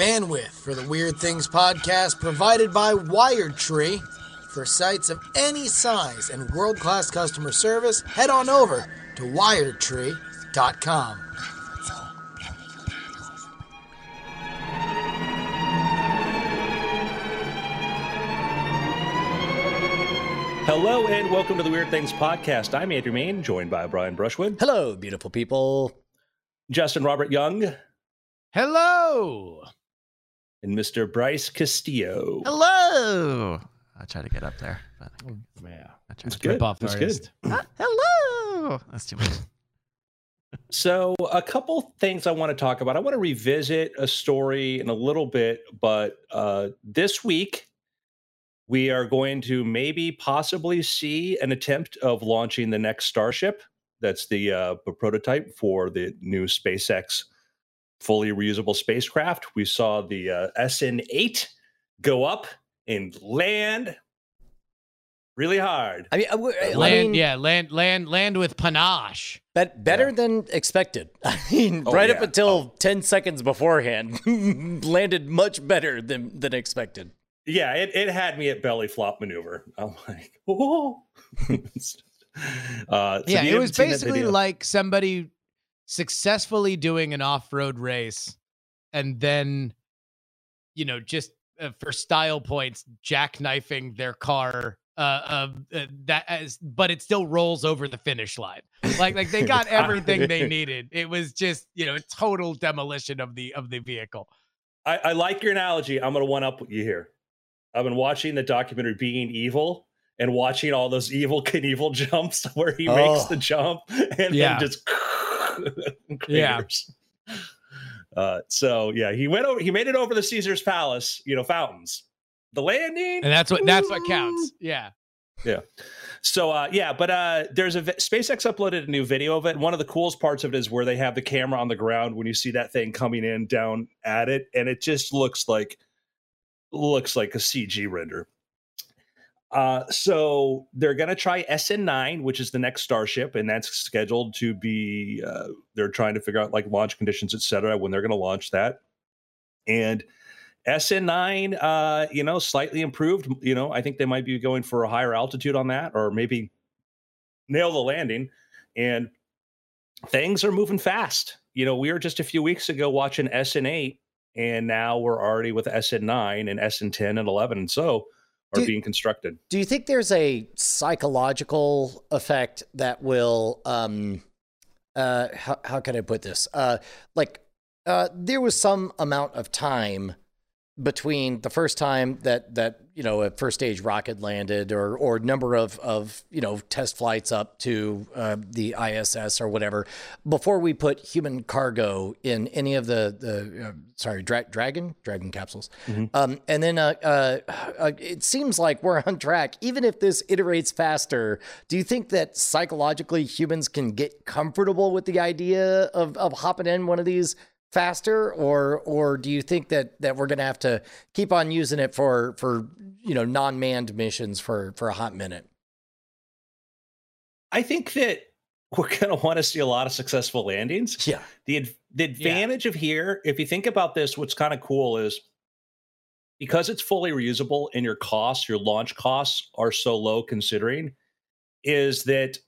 Bandwidth for the Weird Things podcast provided by Wired Tree. For sites of any size and world class customer service, head on over to wiredtree.com. Hello and welcome to the Weird Things podcast. I'm Andrew Mayne, joined by Brian Brushwood, Hello, beautiful people. Justin Robert Young, Hello. And Mr. Bryce Castillo. Hello. I try to get up there, but Yeah. I try That's to good. Buff That's artist. good. Ah, hello. That's too much. So, a couple things I want to talk about. I want to revisit a story in a little bit, but uh, this week we are going to maybe possibly see an attempt of launching the next Starship. That's the uh, prototype for the new SpaceX fully reusable spacecraft. We saw the uh, SN 8 go up and land really hard. I mean, I w- I Land, mean, yeah, land, land, land with panache. bet- better Yeah. than expected. I mean, Oh, right up yeah. until 10 seconds beforehand, landed much better than, than expected. Yeah, it, it had me at belly flop maneuver. I'm like, oh. uh, so yeah, it was basically like somebody successfully doing an off-road race, and then, you know, just uh, for style points, jackknifing their car. Uh, uh, that as, but it still rolls over the finish line. Like, like they got everything they needed. It was just, you know, total demolition of the of the vehicle. I, I like your analogy. I'm going to one up you here. I've been watching the documentary Being Evel and watching all those Evel Knievel jumps where he makes Oh. the jump and Yeah. then just Yeah. Uh, so yeah, he went over. He made it over the Caesar's Palace. You know, fountains. The landing, And that's what that's what counts. Yeah. Yeah. So uh, yeah, but uh, there's a SpaceX uploaded a new video of it. One of the coolest parts of it is where they have the camera on the ground when you see that thing coming in down at it, and it just looks like looks like a CG render. Uh, so they're gonna try SN9, which is the next Starship, and that's scheduled to be. Uh, they're trying to figure out like launch conditions, et cetera, when they're gonna launch that, and SN9, uh, you know, slightly improved. You know, I think they might be going for a higher altitude on that, or maybe nail the landing. And things are moving fast. You know, we were just a few weeks ago watching SN8, and now we're already with SN9 and SN10 and 11, and so are Do- being constructed. Do you think there's a psychological effect that will um uh how, how can I put this? Uh like uh there was some amount of time between the first time that that you know a first stage rocket landed or or number of of you know test flights up to uh, the ISS or whatever before we put human cargo in any of the the uh, sorry dra- dragon dragon capsules Mhm. um, and then uh, uh, uh, it seems like we're on track even if this iterates faster do you think that psychologically humans can get comfortable with the idea of of hopping in one of these faster or or do you think that that we're going to have to keep on using it for for you know non-manned missions for for a hot minute? I think that we're going to want to see a lot of successful landings. yeah. The the advantage of here, if you think about this, what's kind of cool is because it's fully reusable and your costs, your launch costs are so low considering, is that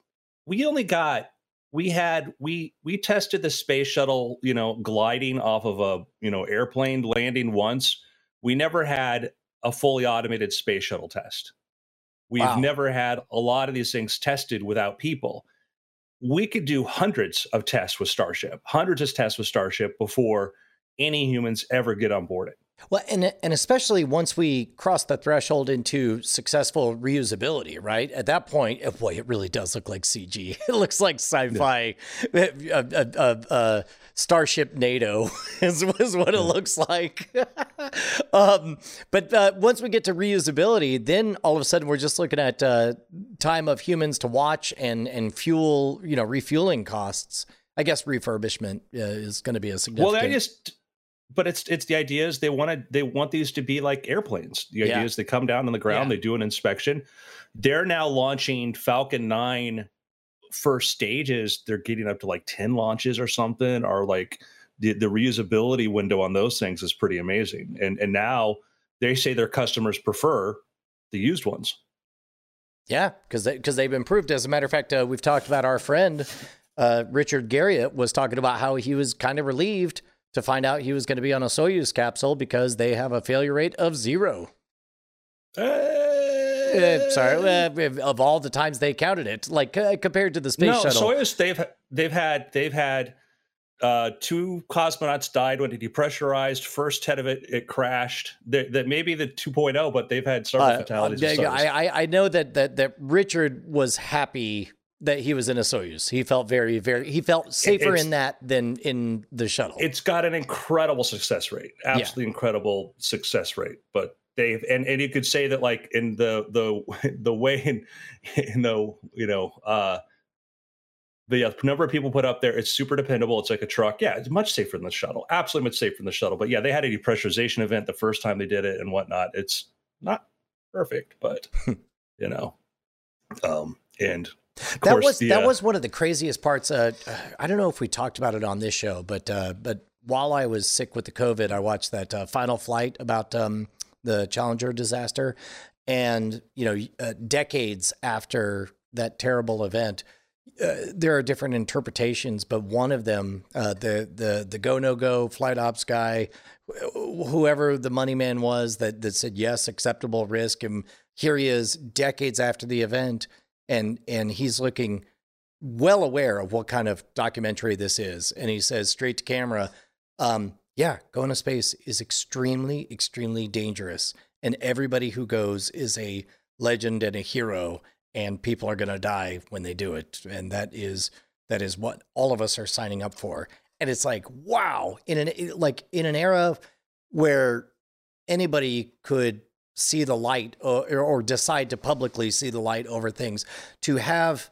we only got we had we we tested the space shuttle, you know, gliding off of a you know airplane landing once. We never had a fully automated space shuttle test. We've Wow. never had a lot of these things tested without people we could do hundreds of tests with Starship, hundreds of tests with Starship before any humans ever get on board it. Well, and and especially once we cross the threshold into successful reusability, right? At that point, oh boy, it really does look like CG. It looks like sci-fi. Uh, uh, uh, uh, Starship NATO is, is what it looks like. um, but uh, once we get to reusability, then all of a sudden we're just looking at uh, time of humans to watch and and fuel, you know, refueling costs. I guess refurbishment uh, is going to be a significant. Well, I just, but it's it's the idea is they want to they want these to be like airplanes. The idea Yeah. is they come down on the ground, Yeah. they do an inspection. They're now launching Falcon Nine first stages. They're getting up to like ten launches or something, or like the, the reusability window on those things is pretty amazing. And and now they say their customers prefer the used ones. Yeah, because because they, have improved. As a matter of fact, uh, we've talked about our friend uh, Richard Garriott was talking about how he was kind of relieved to find out he was going to be on a Soyuz capsule because they have a failure rate of zero. Uh, sorry, uh, of all the times they counted it, like uh, compared to the space no, shuttle. Soyuz, they've they've had they've had uh, two cosmonauts died when it depressurized. First head of it, it crashed. That maybe the 2.0, but they've had several uh, fatalities. Uh, I, I, I know that that that Richard was happy that he was in a Soyuz. He felt very, very, he felt safer it's, in that than in the shuttle. It's got an incredible success rate, absolutely yeah. incredible success rate. But they've, and, and you could say that like in the, the, the way in, in the, you know, uh, the number of people put up there, it's super dependable. It's like a truck. Yeah, it's much safer than the shuttle. Absolutely much safer than the shuttle. But yeah, they had a depressurization event the first time they did it and whatnot. It's not perfect, but you know, um, and that was the, that uh, was one of the craziest parts. Uh, I don't know if we talked about it on this show, but uh, but while I was sick with the COVID, I watched that uh, final flight about um, the Challenger disaster, and you know, uh, decades after that terrible event. Uh, there are different interpretations, but one of them, the the the go no go flight ops guy, whoever the money man was that that said yes, acceptable risk, and here he is decades after the event and and he's looking well aware of what kind of documentary this is, and he says straight to camera, um, "Yeah, going to space is extremely, extremely dangerous, and everybody who goes is a legend and a hero, and people are going to die when they do it, and that is that is what all of us are signing up for." And it's like, wow, in an like in an era where anybody could see the light uh, or, or decide to publicly see the light over things to have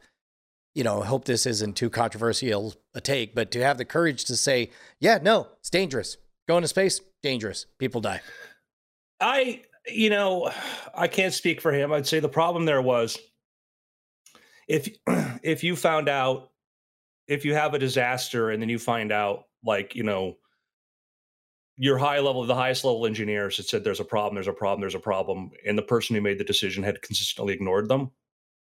you know, hope this isn't too controversial a take, but to have the courage to say, yeah, no, it's dangerous. Going to space, dangerous. People die. I, you know, I can't speak for him. I'd say the problem there was if if you found out if you have a disaster and then you find out like, you know, your high level, the highest level engineers had said there's a problem, there's a problem, there's a problem, and the person who made the decision had consistently ignored them.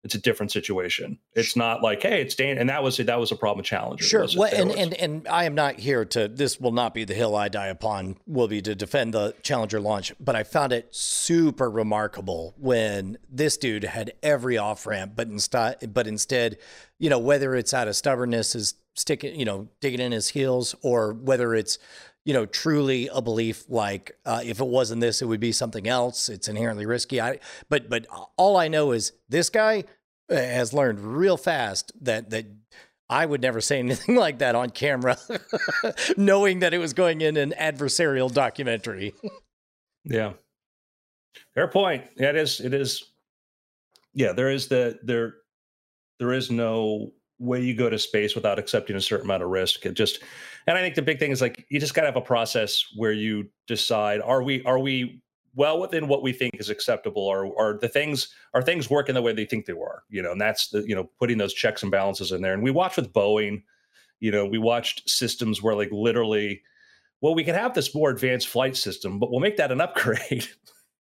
It's a different situation. It's not like, hey, it's Dan, and that was that was a problem challenge. Sure, well, and, and and I am not here to. This will not be the hill I die upon. Will be to defend the Challenger launch, but I found it super remarkable when this dude had every off ramp, but instead, but instead, you know, whether it's out of stubbornness, is sticking, you know, digging in his heels, or whether it's you know, truly a belief like uh, if it wasn't this, it would be something else. It's inherently risky. I, but but all I know is this guy uh, has learned real fast that that I would never say anything like that on camera, knowing that it was going in an adversarial documentary. yeah, fair point. Yeah, it is. It is. Yeah, there is the there. There is no way you go to space without accepting a certain amount of risk. It just, and I think the big thing is like you just got to have a process where you decide: are we are we well within what we think is acceptable, or are the things are things working the way they think they were? You know, and that's the you know putting those checks and balances in there. And we watched with Boeing. You know, we watched systems where like literally, well, we can have this more advanced flight system, but we'll make that an upgrade.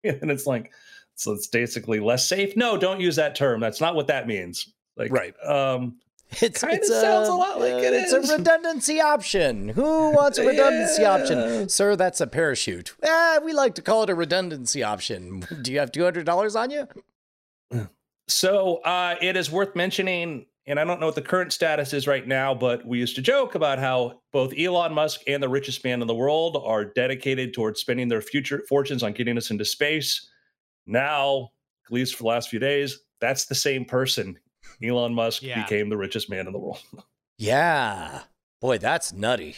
and it's like, so it's basically less safe. No, don't use that term. That's not what that means. Like, right. Um, it's, kind of sounds a, a, lot like uh, it it's is. a redundancy option. Who wants a redundancy yeah. option? Sir, that's a parachute. Ah, we like to call it a redundancy option. Do you have $200 on you? So uh, it is worth mentioning, and I don't know what the current status is right now, but we used to joke about how both Elon Musk and the richest man in the world are dedicated towards spending their future fortunes on getting us into space. Now, at least for the last few days, that's the same person. Elon Musk yeah. became the richest man in the world. yeah. Boy, that's nutty.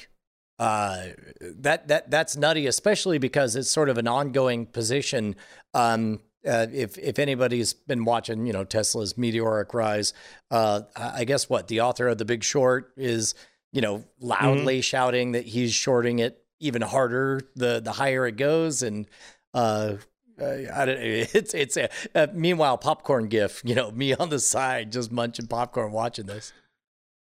Uh, that that that's nutty, especially because it's sort of an ongoing position. Um, uh, if if anybody's been watching, you know Tesla's meteoric rise, uh, I guess what the author of The Big Short is, you know, loudly mm-hmm. shouting that he's shorting it even harder the the higher it goes, and uh, uh, I don't, it's it's a, a, meanwhile popcorn gif. You know, me on the side just munching popcorn, watching this.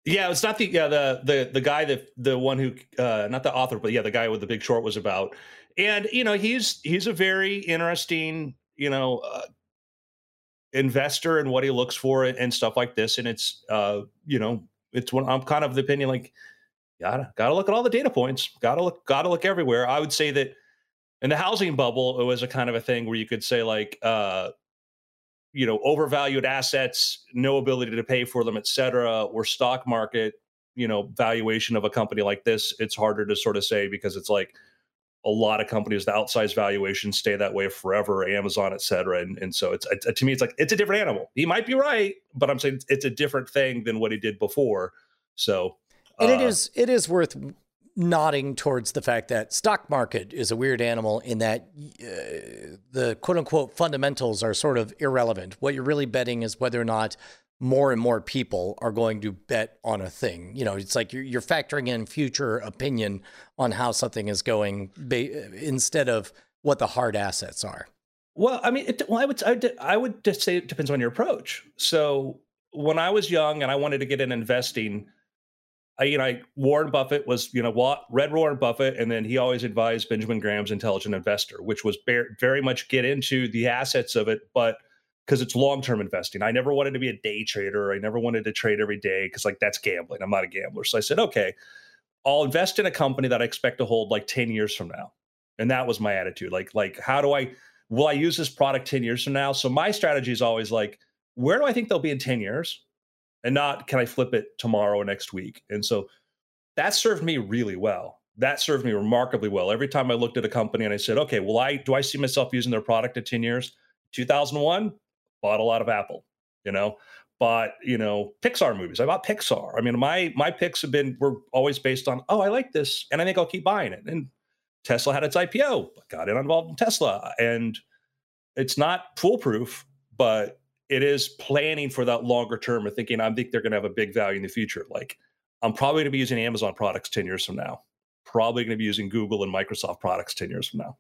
Yeah, it's not the yeah the the the guy that the one who uh not the author, but yeah, the guy with the Big Short was about. And you know, he's he's a very interesting you know uh, investor and what he looks for and stuff like this. And it's uh you know it's when I'm kind of the opinion like gotta gotta look at all the data points, gotta look gotta look everywhere. I would say that in the housing bubble, it was a kind of a thing where you could say like uh you know overvalued assets no ability to pay for them et cetera or stock market you know valuation of a company like this it's harder to sort of say because it's like a lot of companies the outsized valuations stay that way forever amazon et cetera and, and so it's it, to me it's like it's a different animal. He might be right but i'm saying it's a different thing than what he did before so and uh, it is it is worth nodding towards the fact that stock market is a weird animal in that uh, the quote unquote fundamentals are sort of irrelevant. What you're really betting is whether or not more and more people are going to bet on a thing. You know, it's like you're, you're factoring in future opinion on how something is going ba- instead of what the hard assets are. Well, I mean, it, well, I would I would, I would just say it depends on your approach. So when I was young and I wanted to get in investing, I, you know, Warren Buffett was, you know, read Warren Buffett, and then he always advised Benjamin Graham's Intelligent Investor, which was very, very much get into the assets of it, but because it's long term investing. I never wanted to be a day trader. I never wanted to trade every day because, like, that's gambling. I'm not a gambler. So I said, okay, I'll invest in a company that I expect to hold like 10 years from now. And that was my attitude. Like, like, how do I will I use this product 10 years from now? So my strategy is always like, where do I think they'll be in 10 years? And not can I flip it tomorrow or next week. And so that served me really well. That served me remarkably well. Every time I looked at a company and I said, okay, well, I do I see myself using their product in 10 years? 2001, bought a lot of Apple, you know, bought, you know, Pixar movies. I bought Pixar. I mean, my my picks have been were always based on, oh, I like this, and I think I'll keep buying it. And Tesla had its IPO, got in involved in Tesla. And it's not foolproof, but it is planning for that longer term and thinking, I think they're going to have a big value in the future. Like, I'm probably going to be using Amazon products 10 years from now. Probably going to be using Google and Microsoft products 10 years from now.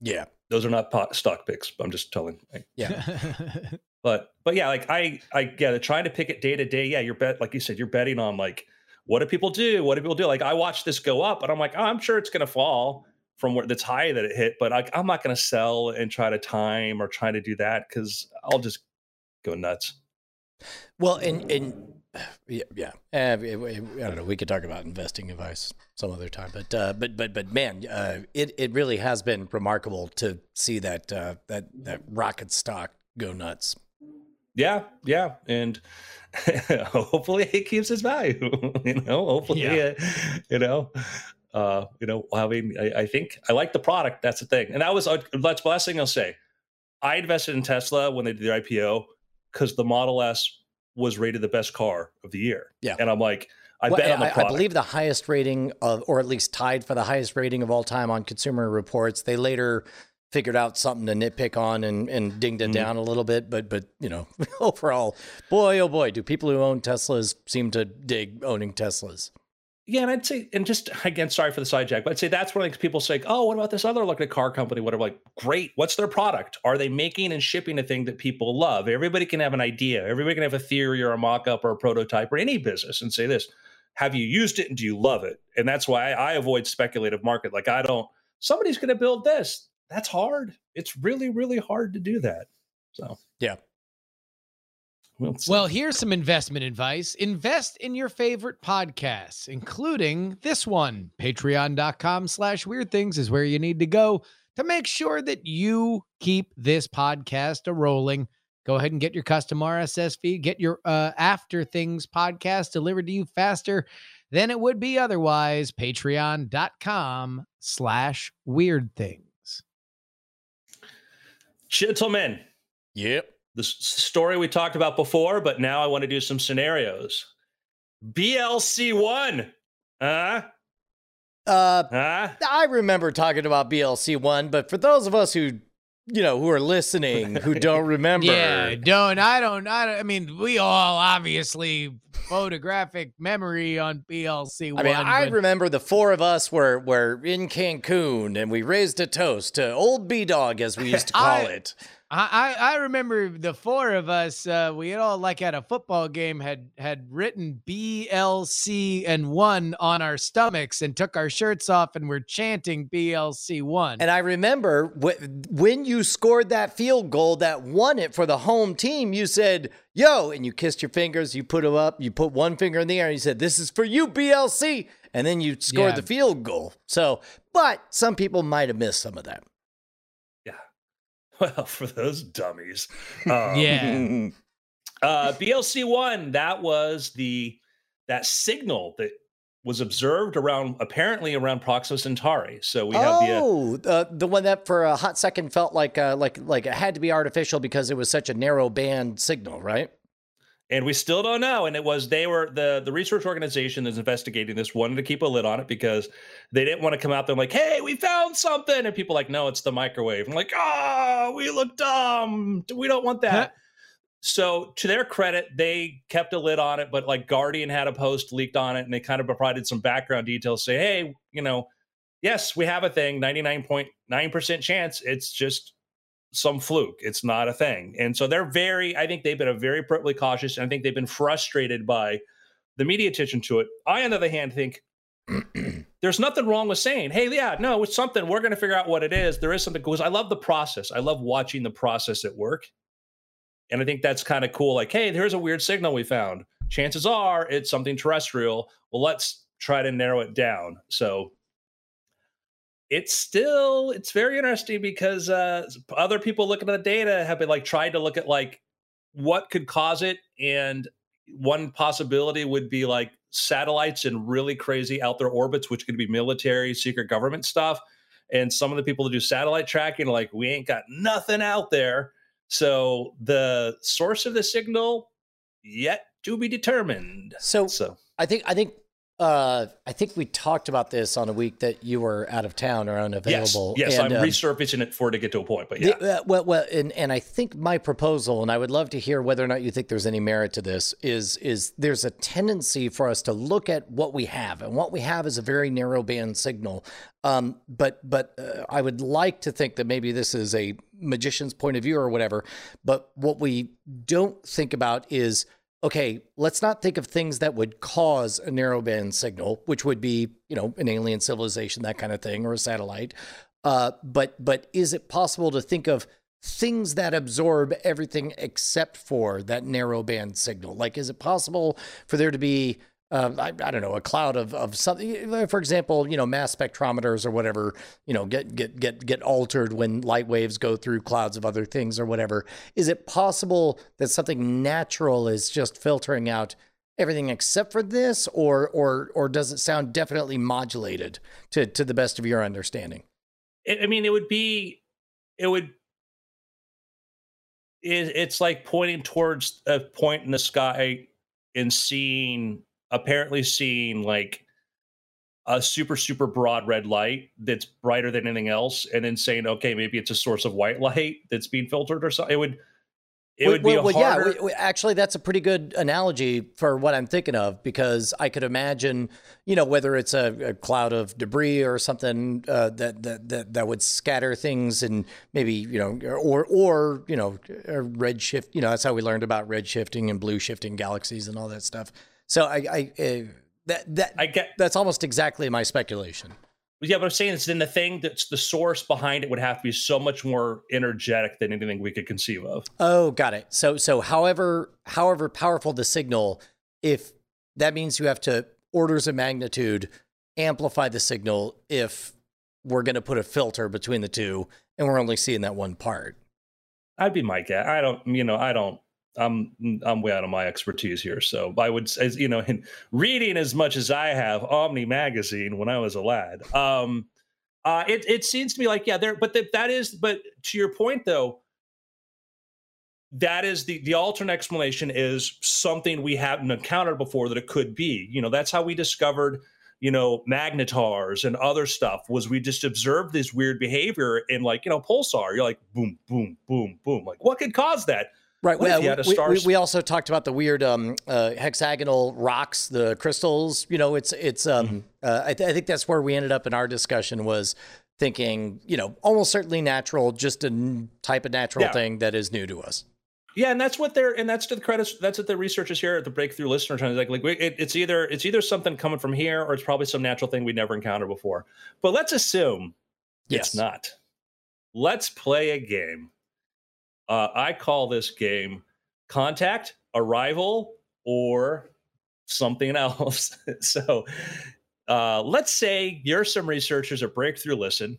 Yeah. Those are not pot, stock picks. I'm just telling. Yeah. but, but yeah, like I, I, yeah, trying to pick it day to day. Yeah. You're bet, like you said, you're betting on like, what do people do? What do people do? Like I watch this go up, and I'm like, oh, I'm sure it's going to fall from where that's high that it hit, but I, I'm not going to sell and try to time or try to do that because I'll just go nuts. Well, and and yeah, yeah. Uh, I don't know. We could talk about investing advice some other time, but uh, but but but man, uh, it it really has been remarkable to see that uh, that that rocket stock go nuts. Yeah, yeah, and hopefully it keeps its value. you know, hopefully, yeah. Uh, you know, uh, you know, having I, I, think I like the product. That's the thing. And that was uh, that's the last thing I'll say. I invested in Tesla when they did their IPO because the Model S was rated the best car of the year. Yeah, and I'm like, I well, bet on the product. I believe the highest rating of, or at least tied for the highest rating of all time on Consumer Reports. They later figured out something to nitpick on and, and dinged it mm-hmm. down a little bit. But but you know, overall, boy oh boy, do people who own Teslas seem to dig owning Teslas. Yeah, and I'd say, and just again, sorry for the side jack, but I'd say that's where like people say, "Oh, what about this other a car company?" Whatever. Like, great. What's their product? Are they making and shipping a thing that people love? Everybody can have an idea. Everybody can have a theory or a mock-up or a prototype or any business and say this: Have you used it and do you love it? And that's why I, I avoid speculative market. Like, I don't. Somebody's going to build this. That's hard. It's really, really hard to do that. So yeah, We'll, well, here's some investment advice. Invest in your favorite podcasts, including this one. Patreon.com slash weird things is where you need to go to make sure that you keep this podcast a rolling. Go ahead and get your custom RSS feed, get your uh, After Things podcast delivered to you faster than it would be otherwise. Patreon.com slash weird things. Gentlemen. Yep the story we talked about before, but now I want to do some scenarios. BLC one, huh? Uh, huh? I remember talking about BLC one, but for those of us who, you know, who are listening who don't remember, yeah, don't I don't I don't. I mean, we all obviously photographic memory on BLC one. I mean, I remember the four of us were were in Cancun and we raised a toast to old B Dog, as we used to call I, it. I, I remember the four of us. Uh, we had all like at a football game had had written BLC and one on our stomachs and took our shirts off and we're chanting BLC one. And I remember wh- when you scored that field goal that won it for the home team, you said, Yo, and you kissed your fingers, you put them up, you put one finger in the air, and you said, This is for you, BLC. And then you scored Yeah. the field goal. So, but some people might have missed some of that. Well, for those dummies. Um, yeah. Uh, BLC one, that was the that signal that was observed around apparently around Proxima Centauri. So we have the uh, oh, the the one that for a hot second felt like uh, like like it had to be artificial because it was such a narrow band signal, right? And we still don't know. And it was they were the the research organization that's investigating this wanted to keep a lid on it because they didn't want to come out there and like, hey, we found something, and people like, no, it's the microwave. I'm like, oh, we look dumb. We don't want that. So to their credit, they kept a lid on it, but like Guardian had a post leaked on it, and they kind of provided some background details. Say, hey, you know, yes, we have a thing, ninety nine point nine percent chance. It's just some fluke. It's not a thing. And so they're very, I think they've been a very appropriately cautious, and I think they've been frustrated by the media attention to it. I, on the other hand, think there's nothing wrong with saying, hey, yeah, no, it's something. We're going to figure out what it is. There is something because I love the process. I love watching the process at work. And I think that's kind of cool. Like, hey, there's a weird signal we found. Chances are it's something terrestrial. Well, let's try to narrow it down. So it's still it's very interesting because uh, other people looking at the data have been like trying to look at like what could cause it, and one possibility would be like satellites in really crazy out there orbits, which could be military, secret government stuff. And some of the people that do satellite tracking are like, we ain't got nothing out there. So the source of the signal yet to be determined. So So I think I think uh, I think we talked about this on a week that you were out of town or yes, unavailable. yes, and, I'm um, resurfacing it for it to get to a point. But yeah, The- uh, well, well, and, and I think my proposal, and I would love to hear whether or not you think there's any merit to this, is is there's a tendency for us to look at what we have, and what we have is a very narrow band signal. Um, but but uh, I would like to think that maybe this is a magician's point of view or whatever. But what we don't think about is okay, let's not think of things that would cause a narrowband signal, which would be, you know, an alien civilization, that kind of thing, or a satellite. Uh, but but is it possible to think of things that absorb everything except for that narrowband signal? Like, is it possible for there to be uh, I, I don't know, a cloud of, of something. For example, you know, mass spectrometers or whatever, you know, get get get get altered when light waves go through clouds of other things or whatever. Is it possible that something natural is just filtering out everything except for this, or or or does it sound definitely modulated to to the best of your understanding? I mean, it would be, it would, it, it's like pointing towards a point in the sky and seeing, apparently seeing like a super, super broad red light that's brighter than anything else, and then saying, okay, maybe it's a source of white light that's being filtered or something. It would, it would be a well, harder. yeah. we- we- actually, that's a pretty good analogy for what I'm thinking of because I could imagine, you know, whether it's a, a cloud of debris or something uh, that, that that that would scatter things and maybe you know, or or you know, red shift. You know, that's how we learned about red shifting and blue shifting galaxies and all that stuff. So I, I uh, that that I get, that's almost exactly my speculation. yeah, but I'm saying it's then the thing that's the source behind it would have to be so much more energetic than anything we could conceive of. Oh, got it. So so however however powerful the signal, if that means you have to orders of magnitude amplify the signal if we're going to put a filter between the two and we're only seeing that one part. I'd be my guess. I don't, you know, I don't. I'm I'm way out of my expertise here. So I would, as you know, in reading as much as I have Omni magazine when I was a lad, um, uh, it it seems to me like yeah, there. But that that is, but to your point though, that is the the alternate explanation is something we haven't encountered before that it could be. You know, that's how we discovered you know magnetars and other stuff was we just observed this weird behavior in like you know pulsar you're like boom boom boom boom like what could cause that Right. What Well, you had a we, we, we also talked about the weird um, uh, hexagonal rocks, the crystals. You know, it's it's. Um, Mm-hmm. uh, I, th- I think that's where we ended up in our discussion was thinking, you know, almost certainly natural, just a n- type of natural Yeah. thing that is new to us. Yeah, and that's what they're and that's to the credits. That's what the researchers here at the Breakthrough Listener trying to like. Like it, it's either it's either something coming from here or it's probably some natural thing we never encountered before. But let's assume Yes. it's not. Let's play a game. Uh, I call this game Contact, Arrival, or something else. so uh, let's say you're some researchers at Breakthrough Listen,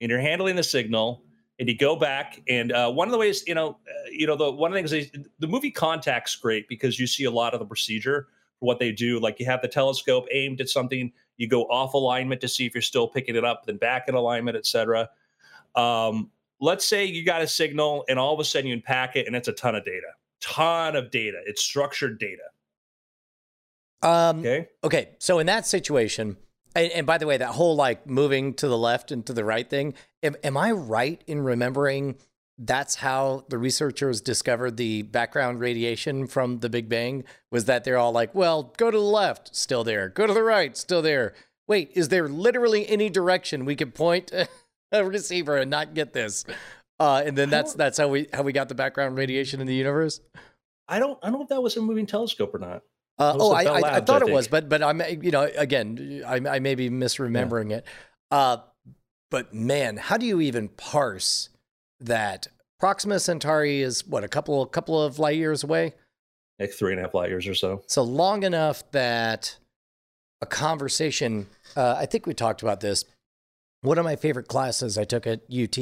and you're handling the signal, and you go back, and uh, one of the ways, you know, uh, you know, the one of the things they, the movie Contact's great because you see a lot of the procedure for what they do. Like you have the telescope aimed at something, you go off alignment to see if you're still picking it up, then back in alignment, etc. Um, let's say you got a signal, and all of a sudden you unpack it, and it's a ton of data, ton of data. It's structured data. Um, Okay. Okay, so in that situation, and, and by the way, that whole like moving to the left and to the right thing, am, am I right in remembering that's how the researchers discovered the background radiation from the Big Bang? Was that they're all like, well, go to the left, still there, go to the right, still there. Wait, is there literally any direction we could point a receiver and not get this? Uh, and then that's that's how we how we got the background radiation in the universe. I don't. I don't know if that was a moving telescope or not. Uh, oh, I, Bell I, thought I it was, but but I'm you know again I, I may be misremembering it. Uh, but man, how do you even parse that? Proxima Centauri is what a couple a couple of light years away, Like three and a half light years or so. so long enough that a conversation. Uh, I think we talked about this. One of my favorite classes I took at UT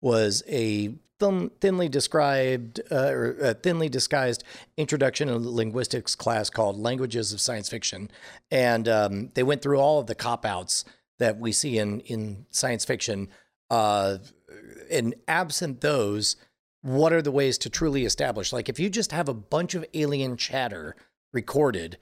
was a thin, thinly described uh, or uh, thinly disguised introduction to linguistics class called Languages of Science Fiction, and um, they went through all of the cop outs that we see in in science fiction. Uh, and absent those, what are the ways to truly establish? Like, if you just have a bunch of alien chatter recorded,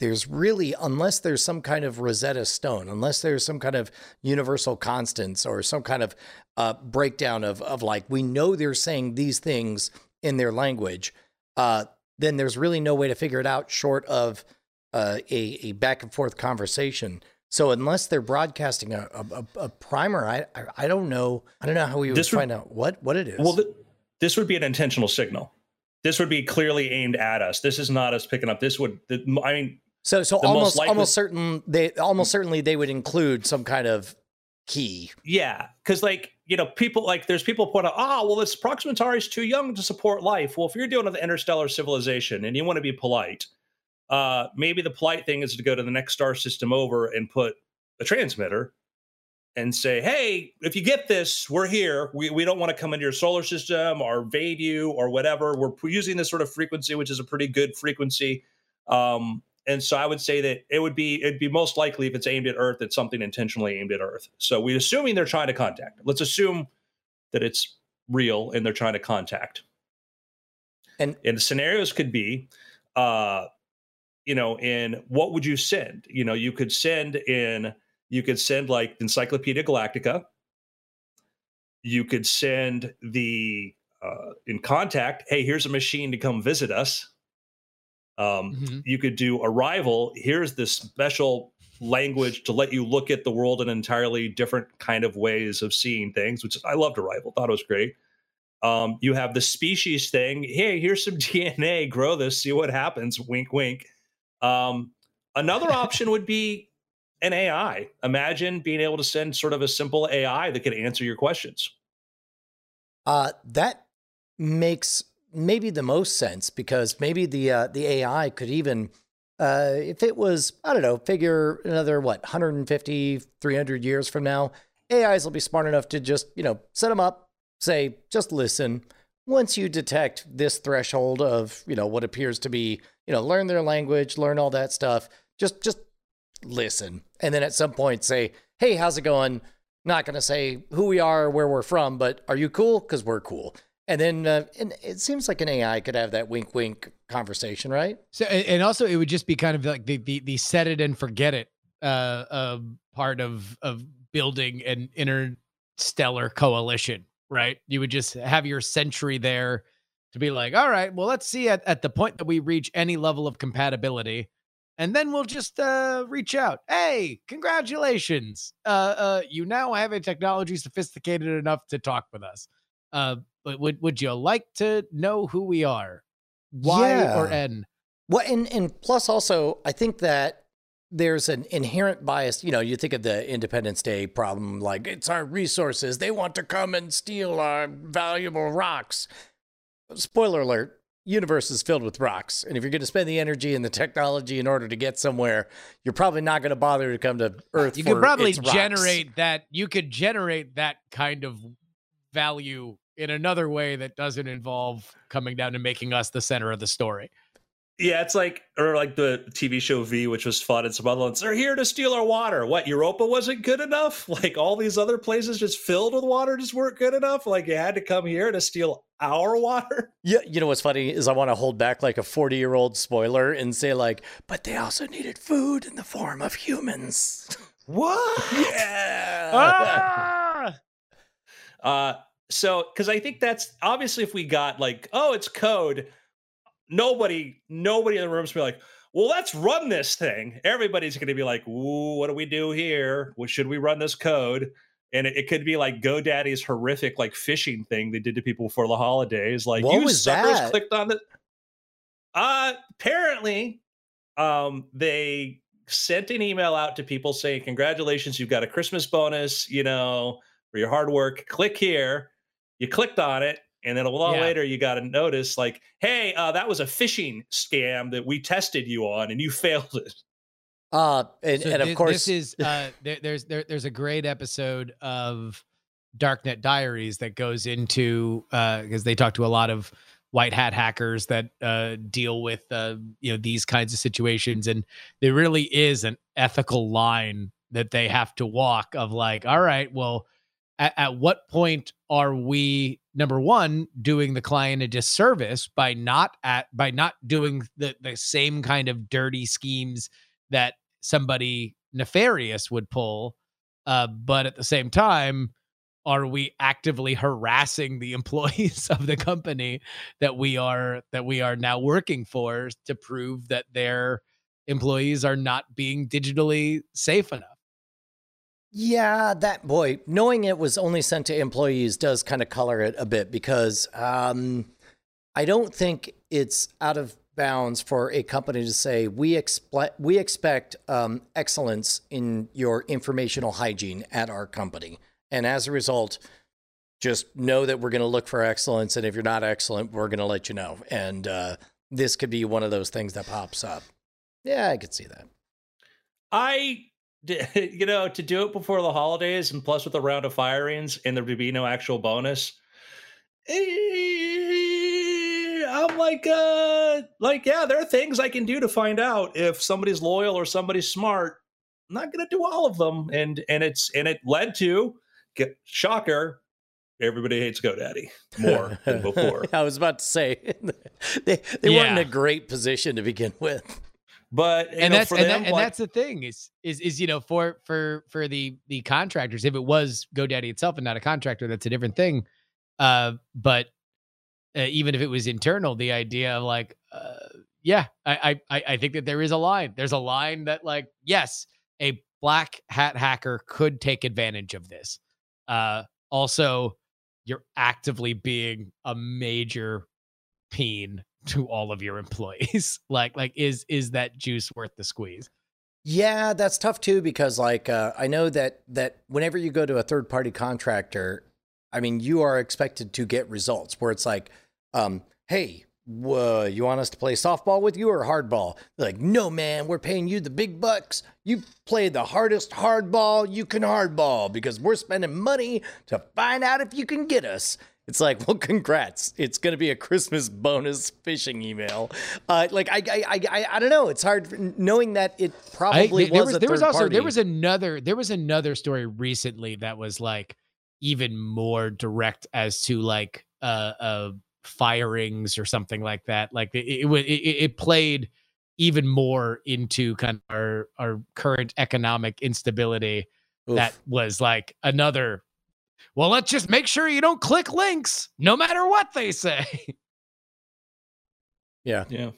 there's really, unless there's some kind of Rosetta Stone, unless there's some kind of universal constants or some kind of uh, breakdown of, of like, we know they're saying these things in their language, uh, then there's really no way to figure it out short of uh, a, a back and forth conversation. So unless they're broadcasting a, a, a- primer, I, I I don't know I don't know how we would would- find out what what it is. Well, th- this would be an intentional signal. This would be clearly aimed at us. This is not us picking up. This would. th- I mean, so so the almost likely- almost certain they almost certainly they would include some kind of key. yeah, because like you know, people like there's people point out, ah, well, this Proxima Centauri is too young to support life. Well, if you're dealing with the interstellar civilization and you want to be polite, uh, maybe the polite thing is to go to the next star system over and put a transmitter and say, hey, if you get this, we're here. We, we don't want to come into your solar system or invade you or whatever. We're using this sort of frequency, which is a pretty good frequency. Um, and so I would say that it would be it'd be most likely if it's aimed at Earth, it's something intentionally aimed at Earth. So we're assuming they're trying to contact. Let's assume that it's real and they're trying to contact. And- and the scenarios could be uh you know in what would you send you know you could send in you could send like encyclopedia galactica you could send the uh, in contact hey here's a machine to come visit us um, Mhm. you could do arrival. Here's this special language to let you look at the world in entirely different kind of ways of seeing things which i loved arrival. Thought it was great. Um, you have the species thing. Hey here's some dna grow this. See what happens. Wink wink. Um, another option would be an ai imagine being able to send sort of a simple ai that could answer your questions. Uh, that makes maybe the most sense because maybe the uh, the AI could even uh, if it was I don't know figure another what 150 300 years from now AIs will be smart enough to just you know set them up say just listen. Once you detect this threshold of you know what appears to be you know learn their language learn all that stuff just just listen. And then at some point say hey how's it going? Not going to say who we are or where we're from but are you cool? Because we're cool and then uh, and it seems like an ai could have that wink wink conversation right So, and also it would just be kind of like the the, the set it and forget it uh, uh part of of building an interstellar coalition, right? You would just have your century there to be like, all right, well, let's see at, at the point that we reach any level of compatibility, and then we'll just uh, reach out. Hey, congratulations! Uh, uh, you now have a technology sophisticated enough to talk with us. But would would you like to know who we are? Y Yeah. or N? Well, and and plus also, I think that there's an inherent bias. You know, you think of the Independence Day problem, like it's our resources. They want to come and steal our valuable rocks. Spoiler alert. Universe is filled with rocks, and if you're going to spend the energy and the technology in order to get somewhere, you're probably not going to bother to come to Earth. You for could probably generate that. You could generate that kind of value in another way that doesn't involve coming down and making us the center of the story. Yeah, it's like or like the TV show V, which was fun and some other ones. They're here to steal our water. What Europa wasn't good enough? Like all these other places just filled with water just weren't good enough. Like you had to come here to steal our water. Yeah, you know what's funny is I want to hold back like a 40 year old spoiler and say like, but they also needed food in the form of humans. What? yeah. Ah! Uh, so because I think that's obviously if we got like, oh, it's code, nobody, nobody in the room's be like, well, let's run this thing. Everybody's going to be like, ooh, what do we do here? Well, should we run this code? And it, it could be like GoDaddy's horrific like phishing thing they did to people for the holidays. Like What you suckers that? clicked on the. Uh, apparently, um, they sent an email out to people saying, "Congratulations, you've got a Christmas bonus. You know, for your hard work. Click here." You clicked on it, and then a little Yeah. later, you got a notice like, "Hey, uh, that was a phishing scam that we tested you on, and you failed it." Uh, and, So and of thi- course, this is uh, there, there's there, there's a great episode of Darknet Diaries that goes into because they talk to a lot of white hat hackers that uh, deal with uh, you know these kinds of situations, and there really is an ethical line that they have to walk of like, all right, well, at, at what point are we number one doing the client a disservice by not at by not doing the the same kind of dirty schemes that somebody nefarious would pull uh, but at the same time are we actively harassing the employees of the company that we are that we are now working for to prove that their employees are not being digitally safe enough yeah, that boy, knowing it was only sent to employees does kind of color it a bit because um, I don't think it's out of bounds for a company to say we expect we expect um, excellence in your informational hygiene at our company, and as a result, just know that we're going to look for excellence, and if you're not excellent, we're going to let you know. And uh, this could be one of those things that pops up. Yeah, I could see that. I, you know, to do it before the holidays and plus with a round of firings and there would be no actual bonus. eh, I'm like, uh, like, yeah, there are things I can do to find out if somebody's loyal or somebody's smart. I'm not gonna do all of them, and and it's and it led to get shocker. Everybody hates GoDaddy more than before. I was about to say they they weren't in a great position to begin with. But you and know, that's and, them, that, and that's the thing is is is you know for for for the the contractors if it was GoDaddy itself and not a contractor that's a different thing. Uh but uh, even if it was internal the idea of like uh yeah I, I I I think that there is a line. There's a line that like yes a black hat hacker could take advantage of this. Uh also you're actively being a major peen to all of your employees like like is is that juice worth the squeeze Yeah, that's tough too because like uh, I know that that whenever you go to a third party contractor, I mean you are expected to get results where it's like, um, hey, wha- you want us to play softball with you or hardball? They're like, no man, we're paying you the big bucks. You play the hardest hardball you can hardball because we're spending money to find out if you can get us. It's like, well, congrats. It's going to be a Christmas bonus phishing email. Uh, like, I, I, I, I, I don't know. It's hard knowing that it probably there, there was, was a there was also party. there was another there was another story recently that was like even more direct as to like uh uh firings or something like that like it it, it, it played even more into kind of our our current economic instability Oof. that was like another well let's just make sure you don't click links no matter what they say yeah. Yeah.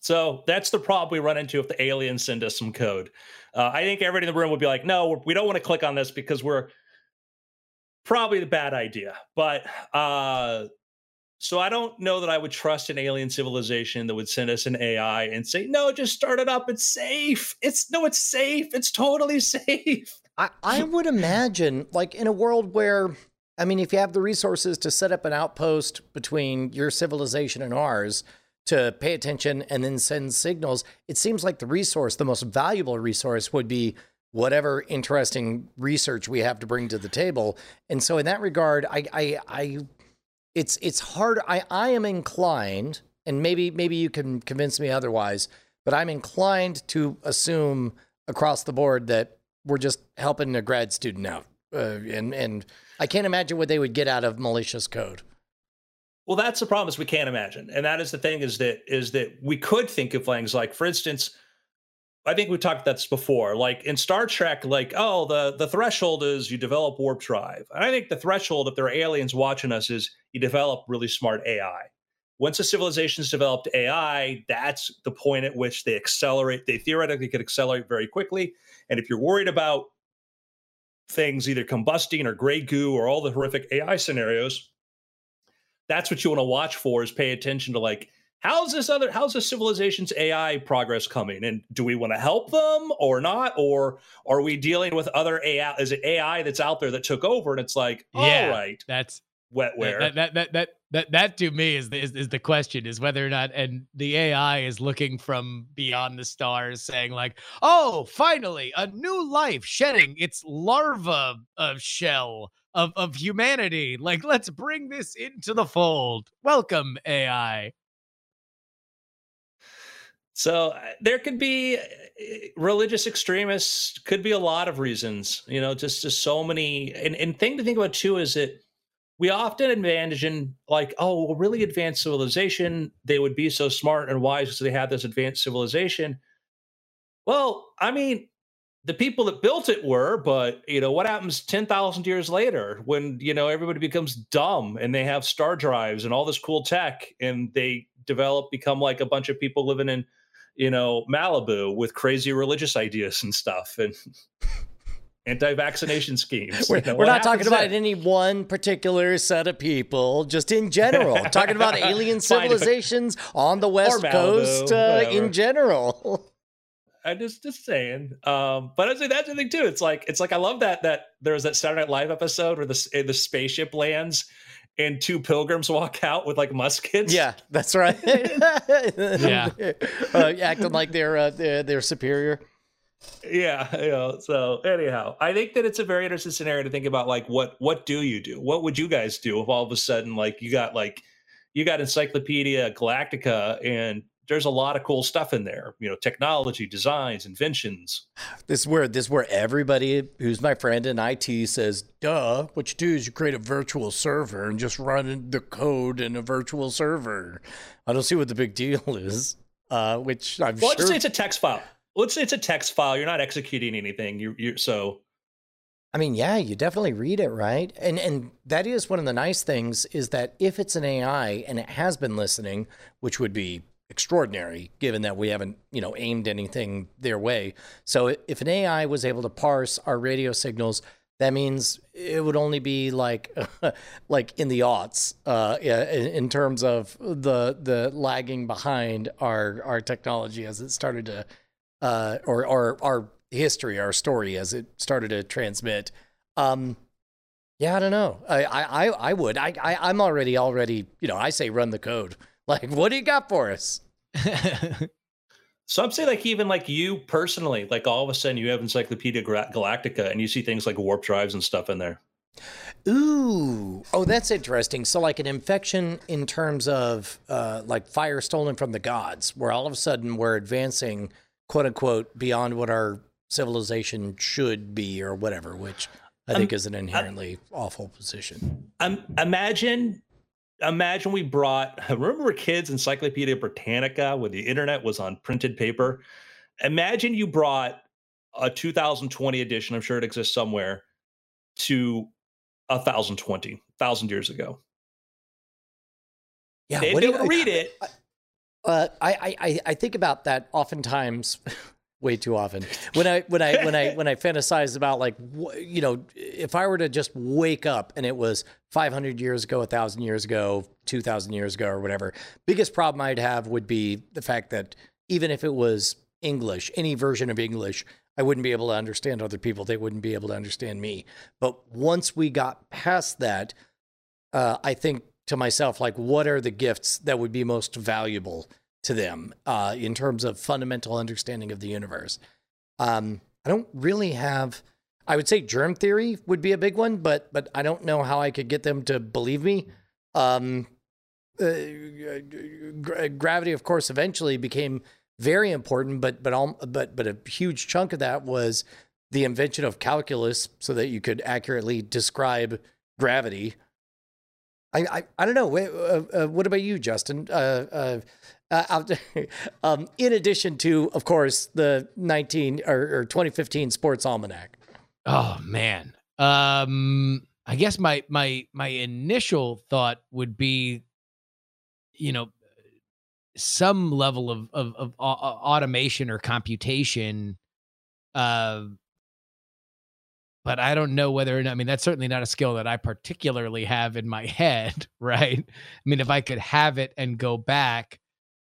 So that's the problem we run into if the aliens send us some code. Uh, I think everybody in the room would be like, no, we don't want to click on this because we're probably the bad idea. But uh, so I don't know that I would trust an alien civilization that would send us an AI and say, no, just start it up. It's safe. It's no, it's safe. It's totally safe. I, I would imagine, like in a world where, I mean, if you have the resources to set up an outpost between your civilization and ours to pay attention and then send signals, it seems like the resource, the most valuable resource, would be whatever interesting research we have to bring to the table. And so, in that regard, I, I, I it's it's hard. I, I am inclined, and maybe maybe you can convince me otherwise, but I'm inclined to assume across the board that we're just helping a grad student out, uh, and and I can't imagine what they would get out of malicious code. Well, that's the problem is we can't imagine, and that is the thing is that is that we could think of things like, for instance, I think we talked about this before. Like in Star Trek, like oh the the threshold is you develop warp drive, and I think the threshold if there are aliens watching us is you develop really smart AI. Once a civilization's developed AI, that's the point at which they accelerate. They theoretically could accelerate very quickly, and if you're worried about things either combusting or gray goo or all the horrific AI scenarios, that's what you want to watch for is pay attention to like how's this other how's this civilization's AI progress coming? And do we want to help them or not? Or are we dealing with other AI is it AI that's out there that took over and it's like Yeah, all right That's wetware. that that that that that, that to me is the, is, is the question is whether or not and the AI is looking from beyond the stars saying like oh finally a new life shedding its larva of shell of of humanity like let's bring this into the fold welcome AI So uh, there could be uh, religious extremists, could be a lot of reasons, you know, just just so many. And and thing to think about too is that we often imagine like, oh, a really advanced civilization, they would be so smart and wise because they have this advanced civilization. Well, I mean, the people that built it were, but you know, what happens 10,000 years later when, you know, everybody becomes dumb and they have star drives and all this cool tech and they develop, become like a bunch of people living in, you know, Malibu with crazy religious ideas and stuff and anti-vaccination schemes. We're, You know, we're not talking about then? any one particular set of people, just in general. talking about alien Fine, civilizations on the West Malibu, Coast uh, in general. I just just saying. Um, but I say that's the thing too. It's like it's like I love that that there was that Saturday Night Live episode where the the spaceship lands and two pilgrims walk out with like muskets. yeah, that's right. Yeah. uh, acting like they're, uh, they're they're superior. Yeah. You know. So anyhow, I think that it's a very interesting scenario to think about. Like, what what do you do? What would you guys do if all of a sudden like you got like you got Encyclopedia Galactica and there's a lot of cool stuff in there. You know, technology, designs, inventions. This is where this is where everybody who's my friend in IT says, "Duh! What you do is you create a virtual server and just run the code in a virtual server." I don't see what the big deal is. Uh, which I'm Well, sure. say it's a text file. Let's say it's a text file. You're not executing anything. You you so I mean, yeah, you definitely read it, right? And and that is one of the nice things is that if it's an AI and it has been listening, which would be extraordinary given that we haven't, you know, aimed anything their way. So if an AI was able to parse our radio signals, that means it would only be like like in the aughts uh, in, terms of the the lagging behind our our technology as it started to uh, or or our history, our story as it started to transmit. Um, yeah, I don't know. I I I, would. I, I I'm already already. You know, I say run the code. Like, what do you got for us? so I'm saying like even like you personally, like all of a sudden you have Encyclopedia Galactica and you see things like warp drives and stuff in there. Ooh, oh, that's interesting. So, like an infection in terms of uh, like fire stolen from the gods, where all of a sudden we're advancing, quote unquote, beyond what our civilization should be or whatever, which I think is an inherently awful position. Um, imagine, imagine we brought. Remember, kids Encyclopedia Britannica when the internet was on printed paper. Imagine you brought a 2020 edition. I'm sure it exists somewhere to a thousand twenty thousand years ago. Yeah, They'd be able to read it. Uh, I, I I think about that oftentimes, way too often. When I when I when I when I fantasize about like you know if I were to just wake up and it was 500 years ago, a thousand years ago, two thousand years ago, or whatever. Biggest problem I'd have would be the fact that even if it was English, any version of English, I wouldn't be able to understand other people. They wouldn't be able to understand me. But once we got past that, uh, I think to myself, like, what are the gifts that would be most valuable to them uh, in terms of fundamental understanding of the universe? Um, I don't really have. I would say germ theory would be a big one, but but I don't know how I could get them to believe me. Um, uh, gra- gravity, of course, eventually became very important, but but all, but but a huge chunk of that was the invention of calculus, so that you could accurately describe gravity. I I, I don't know. Uh, uh, what about you, Justin? Uh, uh, uh, um, in addition to, of course, the 19 or, or 2015 Sports Almanac. Oh man. Um I guess my my my initial thought would be you know some level of of, of au- au- automation or computation uh but I don't know whether or not I mean that's certainly not a skill that I particularly have in my head, right? I mean if I could have it and go back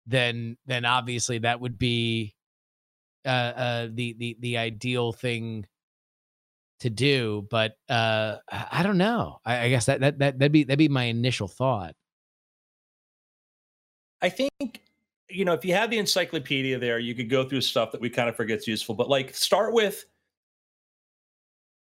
then then obviously that would be uh uh the the the ideal thing to do but uh i don't know i, I guess that, that that that'd be that'd be my initial thought I think you know if you have the encyclopedia there, you could go through stuff that we kind of forget's useful. But like, start with,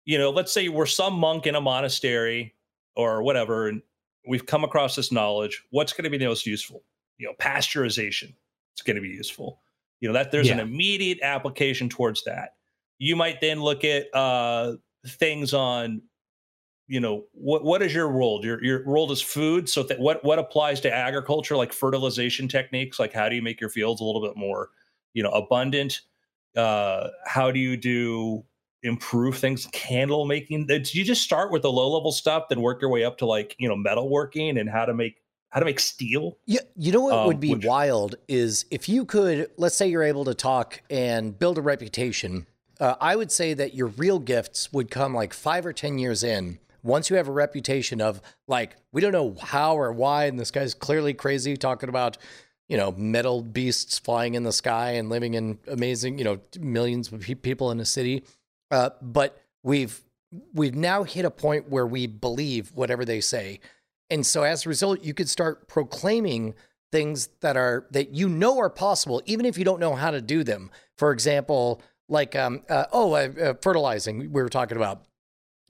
you know, let's say we're some monk in a monastery or whatever, and we've come across this knowledge. What's going to be the most useful? You know, pasteurization. It's going to be useful. You know that there's an immediate application towards that. You might then look at uh, things on you know what what is your role your your role is food so that what what applies to agriculture like fertilization techniques like how do you make your fields a little bit more you know abundant uh how do you do improve things candle making did you just start with the low level stuff then work your way up to like you know metalworking and how to make how to make steel Yeah, you know what Um, would be which- wild is if you could, let's say you're able to talk and build a reputation. Uh, I would say that your real gifts would come like five or 10 years in. Once you have a reputation of like, we don't know how or why, and this guy's clearly crazy talking about, you know, metal beasts flying in the sky and living in amazing, you know, millions of pe- people in a city. Uh, but we've we've now hit a point where we believe whatever they say. And so as a result, you could start proclaiming things that are that you know are possible, even if you don't know how to do them. For example, like um, uh, oh, uh, uh, fertilizing we were talking about.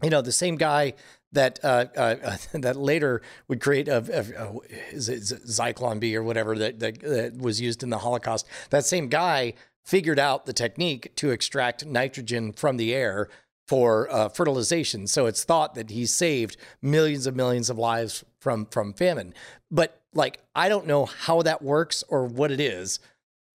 You know, the same guy that uh, uh, uh, that later would create a, a, a is it Zyklon B or whatever that, that that was used in the Holocaust. That same guy figured out the technique to extract nitrogen from the air for uh, fertilization. So it's thought that he saved millions of millions of lives from from famine. But like, I don't know how that works or what it is.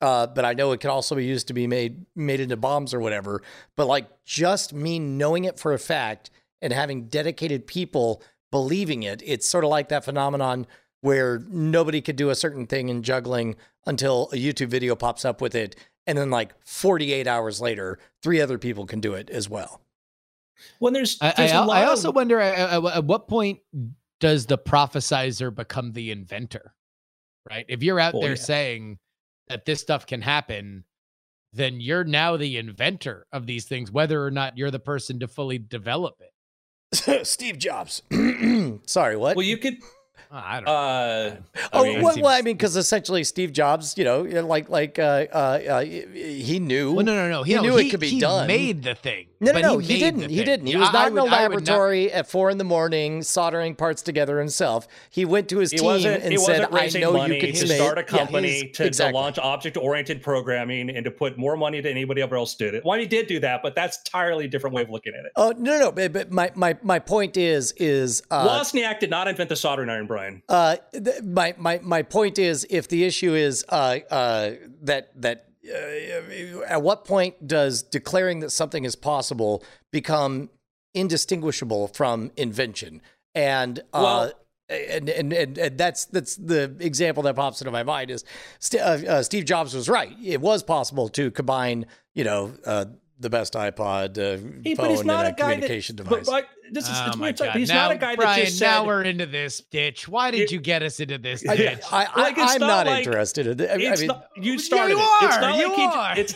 Uh, but I know it can also be used to be made made into bombs or whatever. But like, just me knowing it for a fact and having dedicated people believing it, it's sort of like that phenomenon where nobody could do a certain thing in juggling until a YouTube video pops up with it, and then like 48 hours later, three other people can do it as well. when there's, i, there's I, a lot I also of, wonder at, at- at what point does the prophesizer become the inventor right if you're out Oh, there yeah. saying that this stuff can happen then you're now the inventor of these things whether or not you're the person to fully develop it Steve Jobs. Sorry, what? well you could i don't know uh I oh, mean- well, seems- well, I mean, because essentially Steve Jobs, you know, like like uh, uh, uh, he knew. Well, no, no, no. He no, knew it could be done. he done. Made the thing. No, no, but no, he, made didn't. He didn't. He was I- not I in a would- I would not- laboratory at four in the morning soldering parts together himself. He went to his He team wasn't, and he said, wasn't "I know money you can to make- start a Yeah, company he's- to, exactly. to launch object-oriented programming and to put more money than anybody else did it. Well, he did do that, but that's entirely different way of looking at it. Oh no, no, but, but my my my point is is uh, Wozniak did not invent the soldering iron, Brian. Uh, th- my my my point is, if the issue is uh, uh, that that uh, at what point does declaring that something is possible become indistinguishable from invention? And uh, Well, and, and and and that's that's the example that pops into my mind is St- uh, uh, Steve Jobs was right. It was possible to combine, you know, uh, the best iPod, uh, He- phone, and a a guy that. communication But, device. like, this is, Oh it's my weird, God. he's now, not a guy that Brian, just now we're into this ditch. Why did It- you get us into this I, ditch? I, I, Like, it's I'm not not like- interested in it. I, I mean, not, you Yeah, started you it. It's are, not you like he, are. It's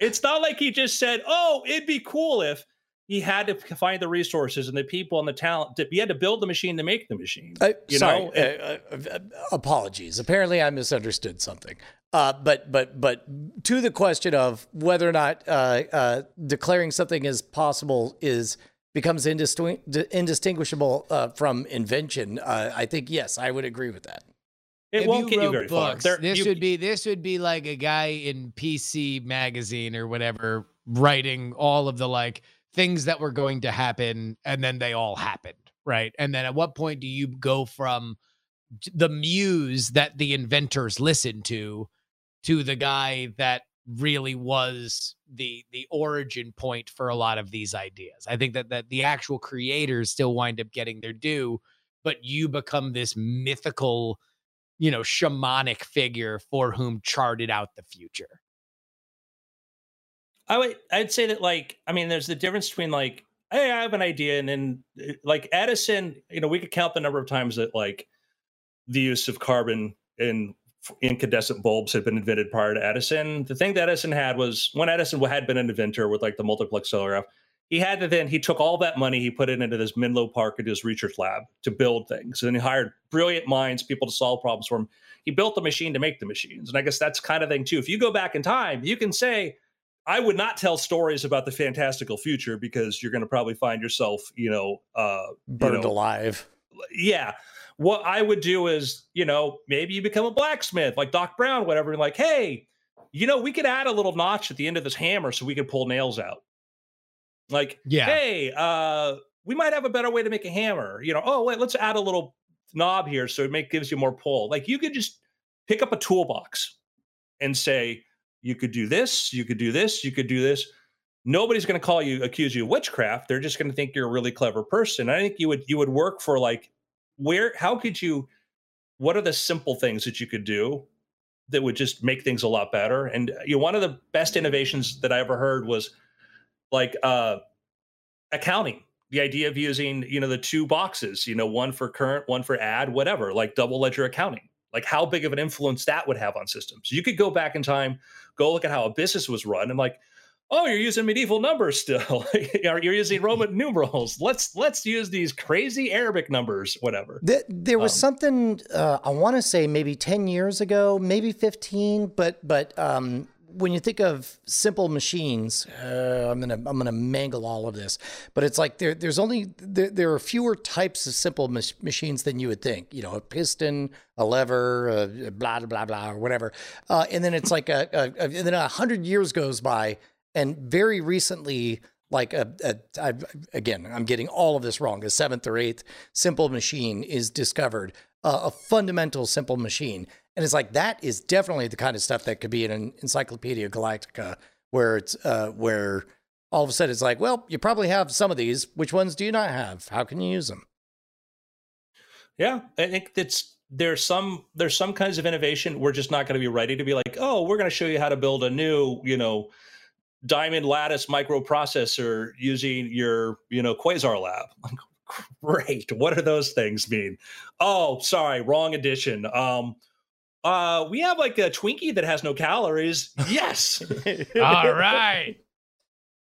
it's not like he just said, "Oh, it'd be cool if." He had to find the resources and the people and the talent. To, he had to build the machine to make the machine. Uh, you sorry, know, uh, uh, uh, apologies. Apparently, I misunderstood something. Uh, but but but to the question of whether or not uh, uh, declaring something as possible is becomes indistingu- indistinguishable uh, from invention, uh, I think yes, I would agree with that. it if won't you get you very books, far. There- this you- would be this would be like a guy in PC magazine or whatever writing all of the like things that were going to happen and then they all happened, right? And then at what point do you go from the muse that the inventors listen to to the guy that really was the the origin point for a lot of these ideas. I think that that the actual creators still wind up getting their due, but you become this mythical, you know, shamanic figure for whom charted out the future. I would I'd say that like I mean there's the difference between like hey I have an idea and then uh, like Edison you know we could count the number of times that like the use of carbon in incandescent bulbs had been invented prior to Edison. The thing that Edison had was when Edison had been an inventor with like the multiplex telegraph, he had to then he took all that money he put it into this Menlo Park into his research lab to build things. And then he hired brilliant minds, people to solve problems for him. He built the machine to make the machines. And I guess that's kind of thing too. If you go back in time, you can say I would not tell stories about the fantastical future because you're going to probably find yourself, you know, uh, Burned know, alive. yeah. What I would do is, you know, maybe you become a blacksmith like Doc Brown, whatever, and like, hey, you know, we could add a little notch at the end of this hammer so we could pull nails out. Like, Yeah. hey, uh, we might have a better way to make a hammer. You know, oh wait, let's add a little knob here so it make gives you more pull. Like you could just pick up a toolbox and say, you could do this, you could do this, you could do this. Nobody's going to call you accuse you of witchcraft. They're just going to think you're a really clever person. I think you would you would work for like where how could you what are the simple things that you could do that would just make things a lot better? And you know, one of the best innovations that I ever heard was like uh accounting the idea of using you know the two boxes you know one for current one for ad whatever like double ledger accounting. Like how big of an influence that would have on systems. You could go back in time go look at how a business was run and like oh you're using medieval numbers still. You're using roman numerals. Let's let's use these crazy arabic numbers whatever. Th- there was Um, something uh, I want to say maybe ten years ago, maybe fifteen, but but um, when you think of simple machines, uh, I'm gonna I'm gonna mangle all of this, but it's like there there's only there, there are fewer types of simple mach- machines than you would think. You know, a piston, a lever, uh, blah blah blah or whatever, uh, and then it's like a, a, a and then a hundred years goes by, and very recently like a, a I, again i'm getting all of this wrong a seventh or eighth simple machine is discovered uh, a fundamental simple machine. And it's like that is definitely the kind of stuff that could be in an encyclopedia galactica where it's uh, where all of a sudden it's like well you probably have some of these. Which ones do you not have? How can you use them? Yeah, I think that's there's some there's some kinds of innovation. We're just not going to be ready to be like, oh, we're going to show you how to build a new, you know, diamond lattice microprocessor using your, you know, Quasar lab. Like, great. What do those things mean? Oh, sorry, wrong edition. Um uh we have like a Twinkie that has no calories. Yes. All right.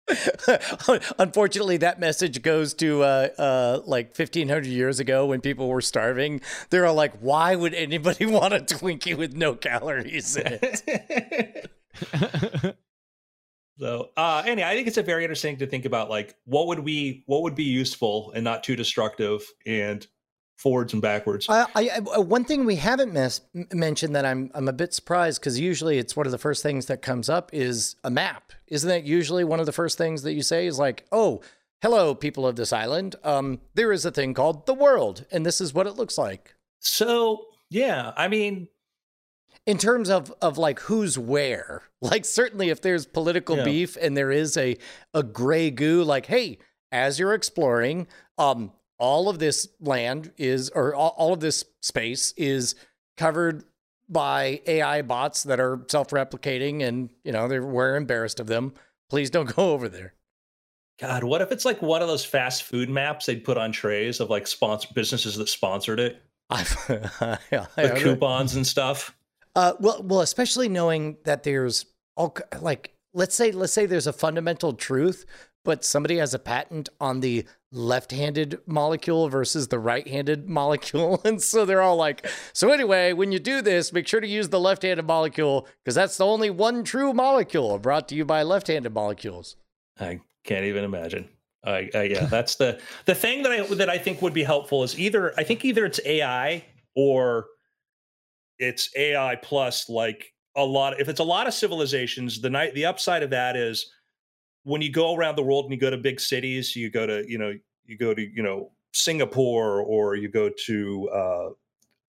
Unfortunately, that message goes to uh, uh, like 1500 years ago when people were starving. They're all like, why would anybody want a Twinkie with no calories in it? So, uh, anyway, I think it's a very interesting to think about, like, what would we, what would be useful and not too destructive, and forwards and backwards. I, I, I- one thing we haven't mentioned that I'm I'm a bit surprised because usually it's one of the first things that comes up is a map. Isn't that usually one of the first things that you say is like, oh, hello, people of this island. Um, there is a thing called the world, and this is what it looks like. So, yeah, I mean, in terms of of like who's where like certainly if there's political Yeah. beef and there is a a gray goo like hey as you're exploring um all of this land is, or all, all of this space is covered by AI bots that are self-replicating, and you know they're we're embarrassed of them. Please don't go over there. God, what if it's like one of those fast food maps they'd put on trays of like sponsor businesses that sponsored it, I've, I, the coupons and stuff? Uh, well, well, especially knowing that there's all like, let's say, let's say there's a fundamental truth, but somebody has a patent on the left-handed molecule versus the right-handed molecule, and so they're all like, so anyway, when you do this, make sure to use the left-handed molecule because that's the only one true molecule. Brought to you by left-handed molecules. I can't even imagine. I, I yeah, that's the the thing that I that I think would be helpful is either I think either it's AI or it's AI plus like a lot. If it's a lot of civilizations, the night the upside of that is when you go around the world and you go to big cities, you go to you know you go to you know Singapore or you go to uh,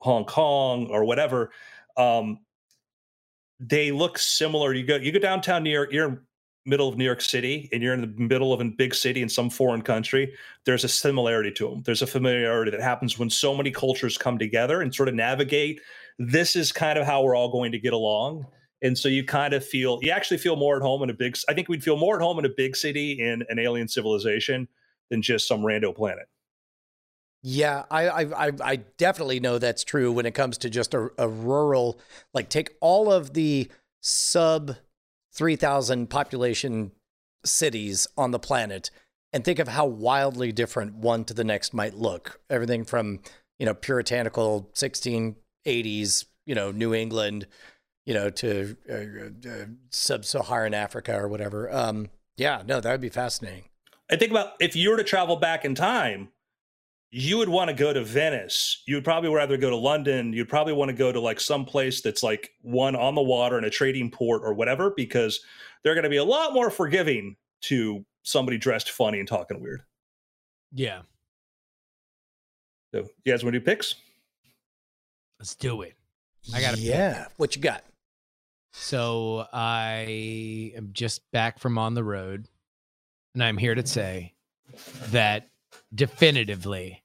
Hong Kong or whatever. Um, they look similar. You go you go downtown New York. You're in middle of New York City and you're in the middle of a big city in some foreign country. There's a similarity to them. There's a familiarity that happens when so many cultures come together and sort of navigate. This is kind of how we're all going to get along. And so you kind of feel you actually feel more at home in a big. I think we'd feel more at home in a big city in an alien civilization than just some rando planet. Yeah, I, I, I, definitely know that's true when it comes to just a, a rural, like take all of the sub 3,000 population cities on the planet and think of how wildly different one to the next might look. Everything from, you know, puritanical 1680s, you know, New England, you know, to uh, uh, sub Saharan Africa or whatever. Um, yeah, no, that would be fascinating. I think about if you were to travel back in time, you would want to go to Venice. You would probably rather go to London. You'd probably want to go to like some place that's like one on the water in a trading port or whatever, because they're going to be a lot more forgiving to somebody dressed funny and talking weird. Yeah, So, you guys want to do picks? Let's do it. I got a pick. yeah. What you got? So I am just back from on the road, and I'm here to say that definitively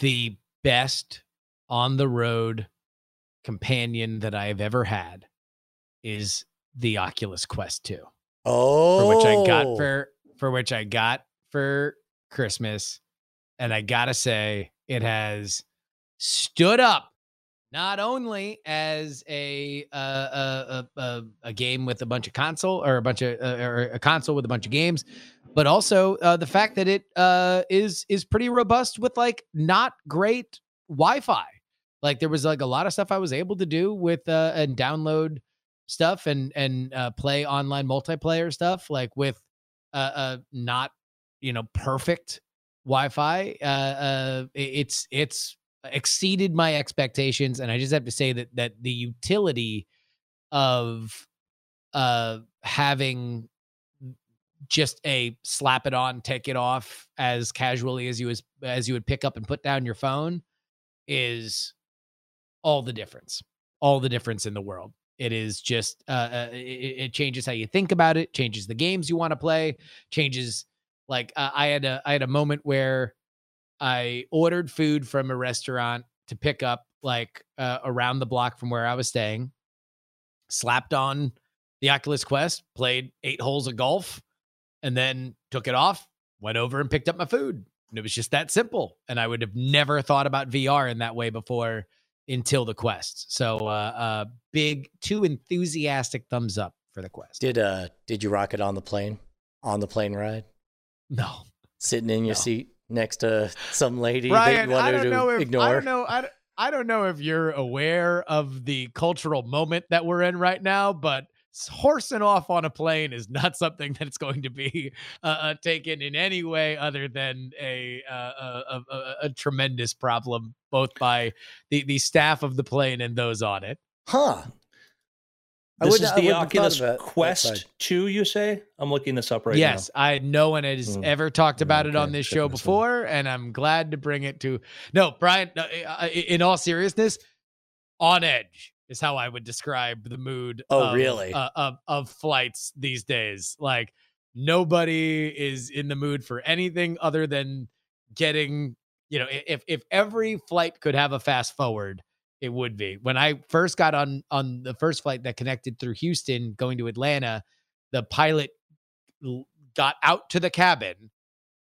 the best on the road companion that I have ever had is the Oculus Quest 2, Oh, for which I got oh. for for which I got for Christmas, and I gotta say it has stood up not only as a uh, a, a, a a game with a bunch of console or a bunch of uh, or a console with a bunch of games, but also uh, the fact that it uh, is is pretty robust with like not great Wi-Fi. Like there was like a lot of stuff I was able to do with uh, and download stuff and and uh, play online multiplayer stuff like with uh, uh not you know perfect Wi-Fi. Uh, uh, it's it's exceeded my expectations, and I just have to say that that the utility of uh having just a slap it on, take it off as casually as you as as you would pick up and put down your phone is all the difference. All the difference in the world. It is just uh, uh it, it changes how you think about it, changes the games you want to play, changes like uh, I had a I had a moment where I ordered food from a restaurant to pick up like uh, around the block from where I was staying. Slapped on the Oculus Quest, played eight holes of golf, and then took it off, went over and picked up my food. And it was just that simple. And I would have never thought about VR in that way before until the Quest. So uh uh big two enthusiastic thumbs up for the Quest. Did uh did you rock it on the plane? On the plane ride? No. Sitting in your No. seat next to some lady that Brian, you I wanted don't to know if ignore? I don't know. I don't, I don't know if you're aware of the cultural moment that we're in right now, but horsing off on a plane is not something that's going to be uh, uh, taken in any way other than a, uh, a, a, a, a tremendous problem, both by the, the staff of the plane and those on it. Huh. I This wouldn't- is the wouldn't have thought Oculus of that- that Quest side. 2, you say? I'm looking this up right now. yes, I no one has Mm. ever talked about it on this show this out. before, and I'm glad to bring it to. No, Brian. no, i- i- In all seriousness, on edge is how I would describe the mood. Oh, of, really? Uh, of of flights these days. Like nobody is in the mood for anything other than getting you know, if if every flight could have a fast forward, it would be. When I first got on on the first flight that connected through Houston going to Atlanta, the pilot got out to the cabin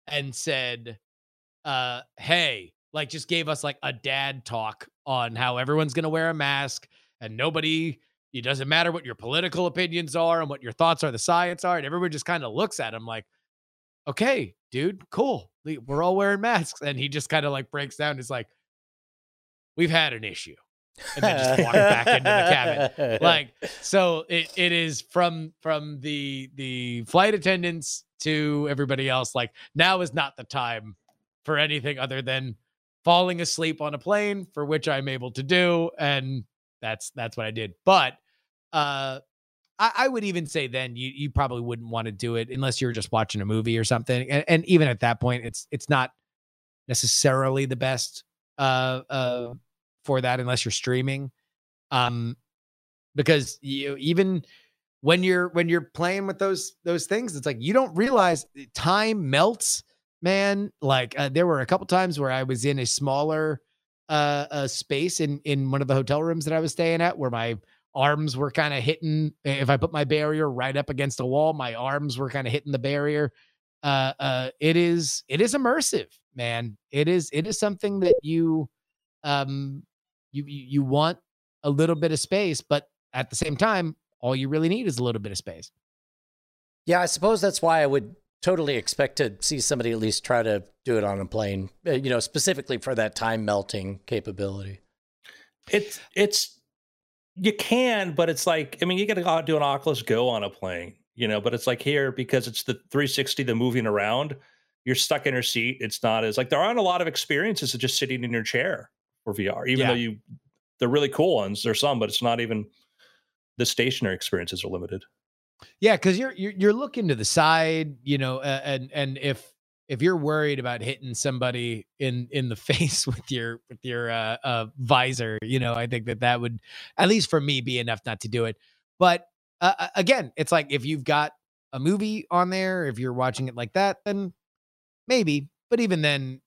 and said, uh, hey, like just gave us like a dad talk on how everyone's gonna wear a mask and nobody it doesn't matter what your political opinions are and what your thoughts are, the science are, and everyone just kind of looks at him like, okay, dude, cool. We- We're all wearing masks. And he just kind of like breaks down. Is like, we've had an issue. And then just walk back into the cabin. Like, so it, it is from from the the flight attendants to everybody else. Like, now is not the time for anything other than falling asleep on a plane, for which I'm able to do. And that's that's what I did. But uh I, I would even say then you you probably wouldn't want to do it unless you're just watching a movie or something. And, and even at that point, it's it's not necessarily the best uh uh for that unless you're streaming. Um because you even when you're when you're playing with those those things, it's like you don't realize time melts, man. Like uh, there were a couple times where I was in a smaller uh, uh space in in one of the hotel rooms that I was staying at where my arms were kind of hitting if I put my barrier right up against a wall, my arms were kind of hitting the barrier. Uh uh it is it is immersive, man. It is it is something that you um you you, you want a little bit of space, but at the same time, all you really need is a little bit of space. Yeah, I suppose that's why I would totally expect to see somebody at least try to do it on a plane, uh, you know, specifically for that time melting capability. It's it's you can, but it's like I mean, you got to go do an Oculus Go on a plane, you know. But it's like here because it's the 360, the moving around. You're stuck in your seat. It's not as like there aren't a lot of experiences of just sitting in your chair for VR. Even Yeah. though you, they're really cool ones. There's some, but it's not even the stationary experiences are limited. Yeah, because you're, you're you're looking to the side, you know, uh, and and if if you're worried about hitting somebody in in the face with your with your uh, uh visor, you know, I think that that would at least for me be enough not to do it. But uh, again, it's like if you've got a movie on there, if you're watching it like that, then maybe. But even then,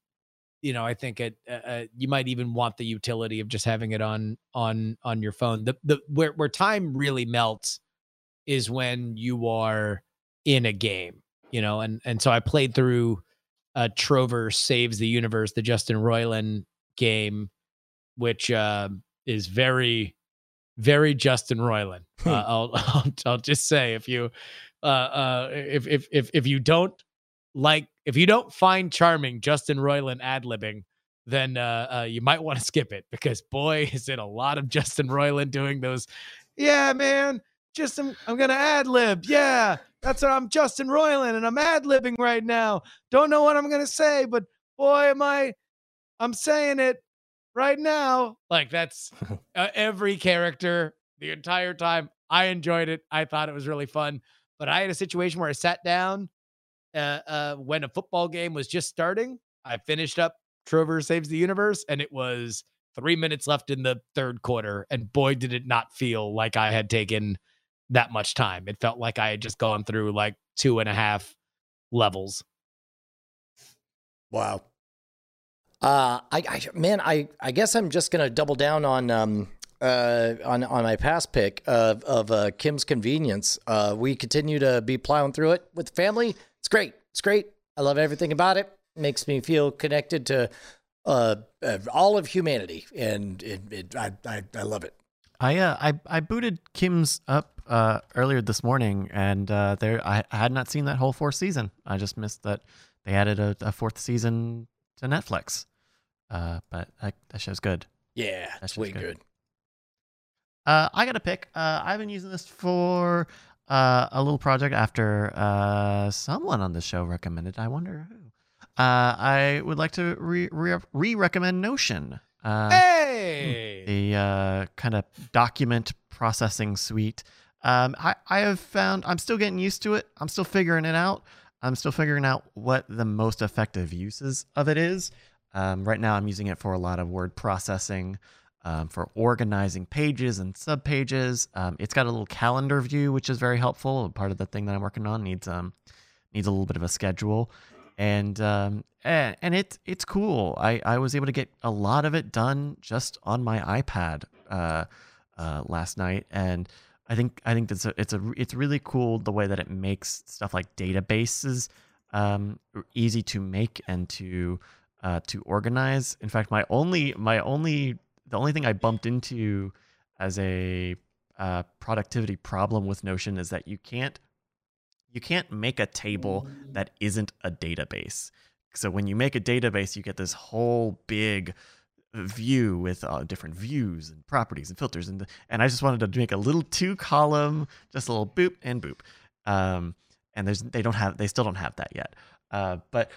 you know, I think it uh, uh, you might even want the utility of just having it on on on your phone. The the where where time really melts is when you are in a game, you know, and and so I played through uh Trover Saves the Universe, the Justin Roiland game, which uh, is very, very Justin Roiland. Uh, I'll, I'll I'll just say if you uh uh if if if if you don't like if you don't find charming Justin Roiland ad libbing, then uh, uh you might want to skip it because boy is it a lot of Justin Roiland doing those. Yeah, man. Just I'm, I'm gonna ad lib. Yeah, that's what I'm Justin Roiland and I'm ad libbing right now. Don't know what I'm gonna say, but boy, am I I'm saying it right now. Like that's uh, every character the entire time. I enjoyed it. I thought it was really fun. But I had a situation where I sat down uh, uh, when a football game was just starting. I finished up Trover Saves the Universe, and it was three minutes left in the third quarter. And boy, did it not feel like I had taken that much time. It felt like I had just gone through like two and a half levels. Wow. Uh, I, I man, I, I guess I'm just gonna double down on um uh on on my past pick of of uh, Kim's Convenience. Uh, we continue to be plowing through it with the family. It's great. It's great. I love everything about it. it Makes me feel connected to uh, uh all of humanity, and it, it I, I I love it. I uh, I I booted Kim's up uh, earlier this morning, and uh, there I, I had not seen that whole fourth season. I just missed that they added a, a fourth season to Netflix. Uh, but that, that show's good. Yeah, That's that's way good. good. Uh, I got a pick. Uh, I've been using this for uh, a little project after uh, someone on the show recommended. I wonder who. Uh, I would like to re re recommend Notion. Uh, hey, the uh, kind of document processing suite. Um, I, I have found I'm still getting used to it. I'm still figuring it out. I'm still figuring out what the most effective uses of it is. Um, right now, I'm using it for a lot of word processing, um, for organizing pages and subpages. Um, it's got a little calendar view, which is very helpful. Part of the thing that I'm working on needs um, needs a little bit of a schedule. and um, and, and it it's cool. I I was able to get a lot of it done just on my iPad uh, uh, last night, and I think I think it's a, it's a it's really cool the way that it makes stuff like databases um, easy to make and to uh, to organize. In fact, my only my only the only thing I bumped into as a uh, productivity problem with Notion is that you can't you can't make a table that isn't a database. So when you make a database, you get this whole big view with uh, different views and properties and filters and and I just wanted to make a little two column, just a little boop and boop. Um, and there's they don't have they still don't have that yet. Uh, but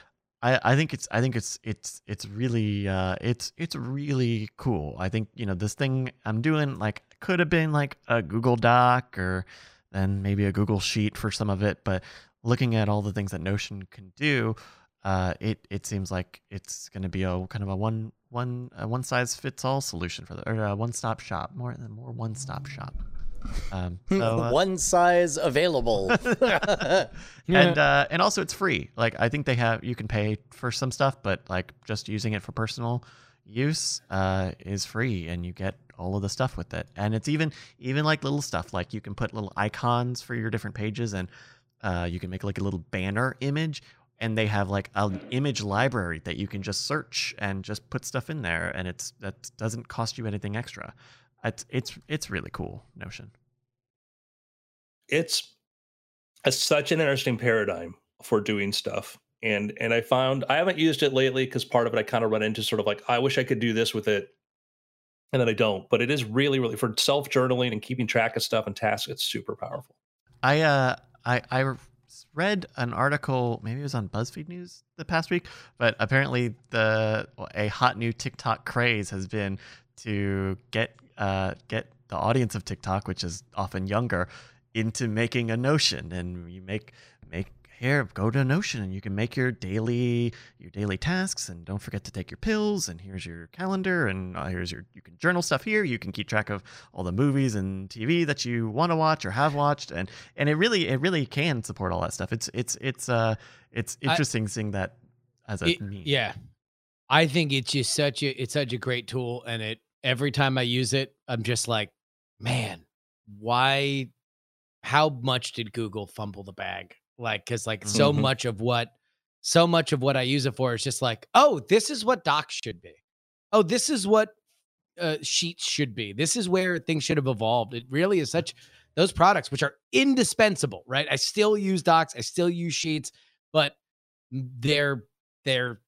I, I think it's I think it's it's it's really uh, it's it's really cool. I think you know this thing I'm doing like could have been like a Google Doc or then maybe a Google Sheet for some of it, but looking at all the things that Notion can do, uh, it it seems like it's going to be a kind of a one one a one size fits all solution for the or a one stop shop more than more one stop shop. Um, so, uh, one size available, and uh, and also it's free. Like I think they have you can pay for some stuff, but like just using it for personal use uh, is free, and you get all of the stuff with it. And it's even even like little stuff like you can put little icons for your different pages, and uh, you can make like a little banner image and they have like an image library that you can just search and just put stuff in there and it's that doesn't cost you anything extra it's it's it's really cool notion. It's a, such an interesting paradigm for doing stuff. And and i found i haven't used it lately because part of it i kind of run into sort of like i wish i could do this with it and then i don't. But it is really really for self journaling and keeping track of stuff and tasks it's super powerful. I uh i i read an article, maybe it was on BuzzFeed News the past week, but apparently the a hot new TikTok craze has been to get uh, get the audience of TikTok, which is often younger, into making a Notion, and you make make here go to notion and you can make your daily your daily tasks. And don't forget to take your pills and here's your calendar and uh, here's your you can journal stuff here. You can keep track of all the movies and tv that you want to watch or have watched. And and it really it really can support all that stuff. It's it's it's uh it's interesting I, seeing that as a it, yeah. I think it's just such a it's such a great tool and it every time i use it i'm just like man why how much did google fumble the bag? Like because like so mm-hmm. much of what so much of what i use it for is just like oh this is what docs should be. Oh this is what uh, sheets should be. This is where things should have evolved. It really is such those products which are indispensable right? I still use docs i still use sheets but they're they're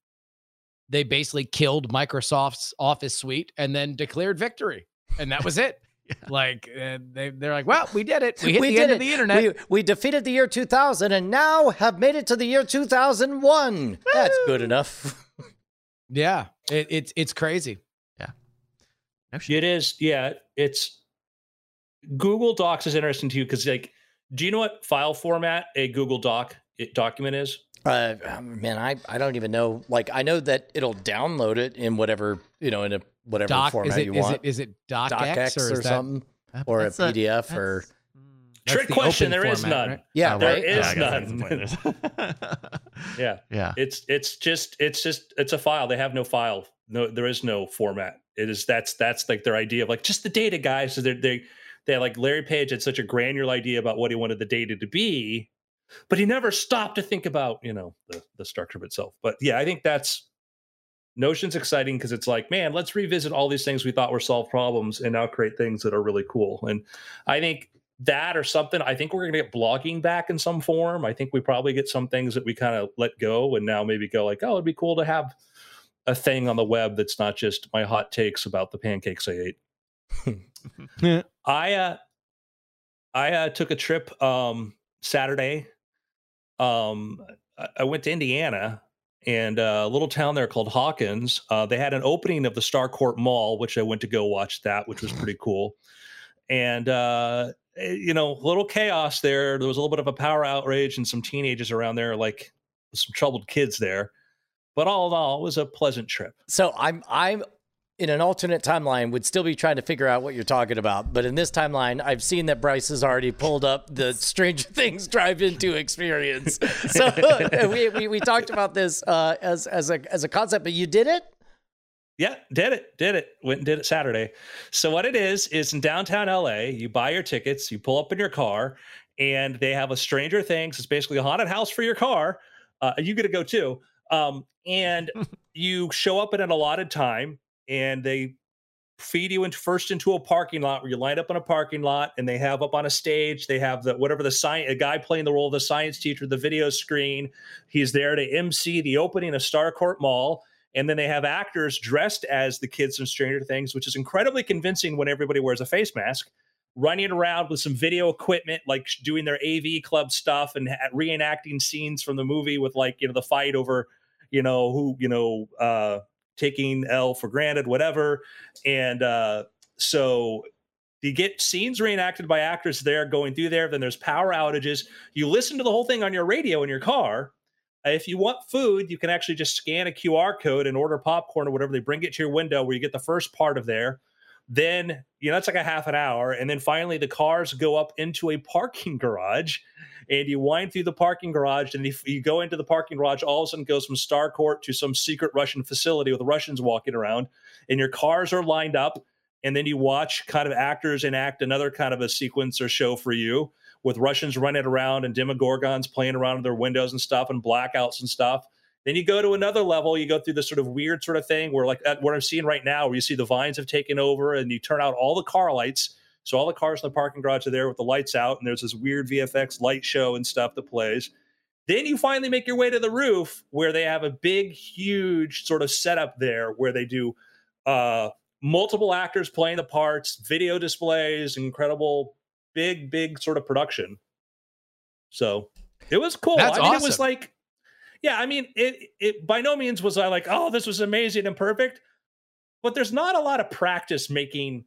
they basically killed microsoft's office suite and then declared victory and that was it yeah. Like uh, they they're like, well, we did it. We hit we the end it. of the internet. We, we, defeated the year 2000 and now have made it to the year 2001. That's good enough. yeah, it, it's it's crazy. Yeah, no it is. Yeah, it's Google Docs is interesting to you because like, do you know what file format a Google Doc document is? Uh, um, man, I, I don't even know. Like, I know that it'll download it in whatever you know in a whatever doc, format is it, you want. Is it, is it docx, or, or something, or a PDF a, or? Trick question. There format, is none. Right? Yeah, there right? is yeah, none. yeah, yeah. It's it's just it's just it's a file. They have no file. No, there is no format. It is that's that's like their idea of like just the data, guys. So they they they like Larry Page had such a granular idea about what he wanted the data to be, but he never stopped to think about you know the the structure of itself. But yeah, I think that's Notion's exciting because it's like, man, let's revisit all these things we thought were solved problems and now create things that are really cool. And I think that or something, I think we're going to get blogging back in some form. I think we probably get some things that we kind of let go and now maybe go like, oh, it'd be cool to have a thing on the web that's not just my hot takes about the pancakes I ate. I uh, I uh, took a trip um, Saturday. Um, I went to Indiana and uh, a little town there called Hawkins. Uh, they had an opening of the Starcourt Mall, which I went to go watch that, which was pretty cool. And uh, eh, you know, a little chaos there. There was a little bit of a power outrage and some teenagers around there, like some troubled kids there. But all in all, it was a pleasant trip. So I'm I'm in an alternate timeline would still be trying to figure out what you're talking about. But in this timeline, I've seen that Bryce has already pulled up the Stranger Things drive into experience. So we, we, we, talked about this uh, as as a as a concept, but you did it. Yeah, did it, did it. Went and did it Saturday. So what it is is in downtown LA, you buy your tickets, you pull up in your car, and they have a Stranger Things. It's basically a haunted house for your car. Uh, you get to go too. Um, and you show up at an allotted time and they feed you into first into a parking lot where you line up in a parking lot and they have up on a stage they have the whatever the science a guy playing the role of the science teacher the video screen he's there to mc the opening of starcourt mall and then they have actors dressed as the kids from stranger things which is incredibly convincing when everybody wears a face mask running around with some video equipment like doing their av club stuff and reenacting scenes from the movie with like you know the fight over you know who you know uh taking L for granted, whatever. And uh, so you get scenes reenacted by actors there going through there. Then there's power outages. You listen to the whole thing on your radio in your car. If you want food, you can actually just scan a QR code and order popcorn or whatever. They bring it to your window where you get the first part of there. Then, you know, it's like a half an hour. And then finally, the cars go up into a parking garage and you wind through the parking garage. And if you go into the parking garage, all of a sudden goes from Starcourt to some secret Russian facility with Russians walking around, and your cars are lined up. And then you watch kind of actors enact another kind of a sequence or show for you with Russians running around and Demogorgons playing around in their windows and stuff and blackouts and stuff. Then you go to another level. You go through this sort of weird sort of thing where, like, what I'm seeing right now, where you see the vines have taken over and you turn out all the car lights so all the cars in the parking garage are there with the lights out, and there's this weird VFX light show and stuff that plays. Then you finally make your way to the roof where they have a big, huge sort of setup there where they do uh, multiple actors playing the parts, video displays, incredible, big, big sort of production. So it was cool. That's I mean, awesome. it was like, yeah, I mean, it it by no means was I like, oh, this was amazing and perfect, but there's not a lot of practice making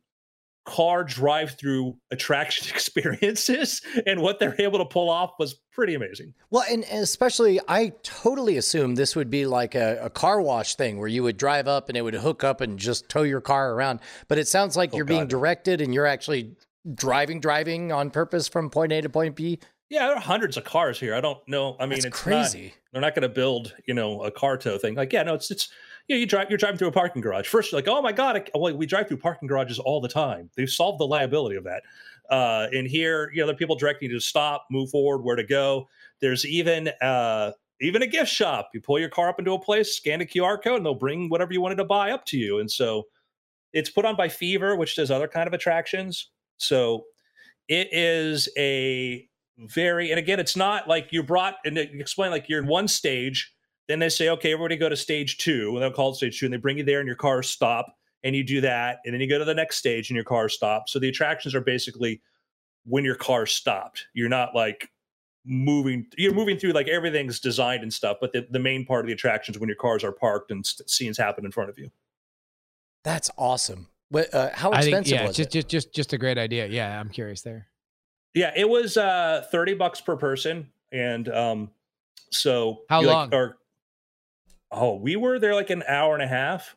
car drive through attraction experiences and what they're able to pull off was pretty amazing. Well, and, especially, I totally assumed this would be like a, a, car wash thing where you would drive up and it would hook up and just tow your car around. But it sounds like oh, you're God. being directed and you're actually driving, driving on purpose from point A to point B. Yeah, there are hundreds of cars here. I don't know. I mean, That's it's crazy. Not, they're not going to build, you know, a car tow thing. Like, yeah, no, it's it's you know, you drive, you're driving through a parking garage. First, you're like, oh my god, I, well, we drive through parking garages all the time. They've solved the liability of that. Uh, and here, you know, there are people directing you to stop, move forward, where to go. There's even uh, even a gift shop. You pull your car up into a place, scan a QR code, and they'll bring whatever you wanted to buy up to you. And so, it's put on by Fever, which does other kind of attractions. So, it is a very, and again, it's not like you're brought and explain like you're in one stage then they say, okay, everybody go to stage two, and they'll call it stage two, and they bring you there, and your car stop, and you do that, and then you go to the next stage, and your car stops. So the attractions are basically when your car stopped. You're not like moving you're moving through like everything's designed and stuff but the, the main part of the attractions when your cars are parked and st- scenes happen in front of you that's awesome what, uh, how expensive think, yeah, was just, it? just just just a great idea yeah i'm curious there yeah it was uh 30 bucks per person and um so how long like, oh, we were there like an hour and a half.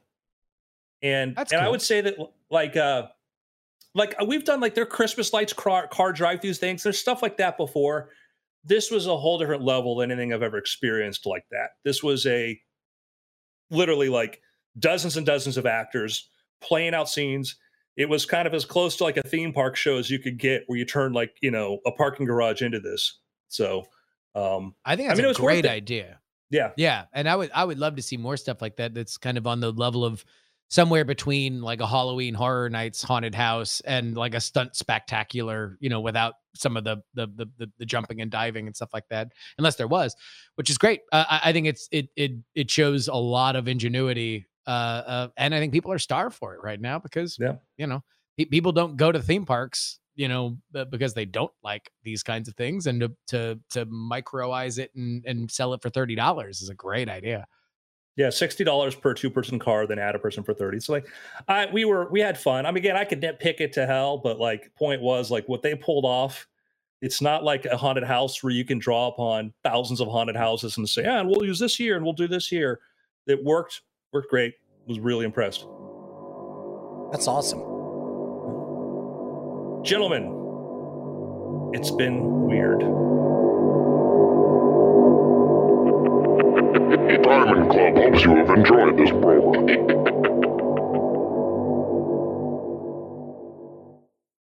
And That's and cool. I would say that like uh like uh, we've done like their Christmas lights car, car drive throughs things. There's stuff like that before. This was a whole different level than anything I've ever experienced like that. This was a literally like dozens and dozens of actors playing out scenes. It was kind of as close to like a theme park show as you could get, where you turn like you know a parking garage into this. So um, I think that's I mean, a great idea. Yeah. Yeah. And I would I would love to see more stuff like that that's kind of on the level of somewhere between like a Halloween horror nights haunted house and like a stunt spectacular, you know, without some of the the the the, the jumping and diving and stuff like that. Unless there was, which is great. Uh, I, I think it's it it it shows a lot of ingenuity uh, uh and I think people are starved for it right now because yeah. you know, people don't go to theme parks you know, because they don't like these kinds of things, and to to to microize it and and sell it for thirty dollars is a great idea. Yeah, sixty dollars per two person car, then add a person for thirty. So like, I we were we had fun. I mean, again, I could nitpick it to hell, but like, point was like what they pulled off. It's not like a haunted house where you can draw upon thousands of haunted houses and say, "Yeah, and we'll use this here and we'll do this here." It worked, worked great. Was really impressed. That's awesome. Gentlemen, it's been weird. Diamond Club hopes you have enjoyed this program.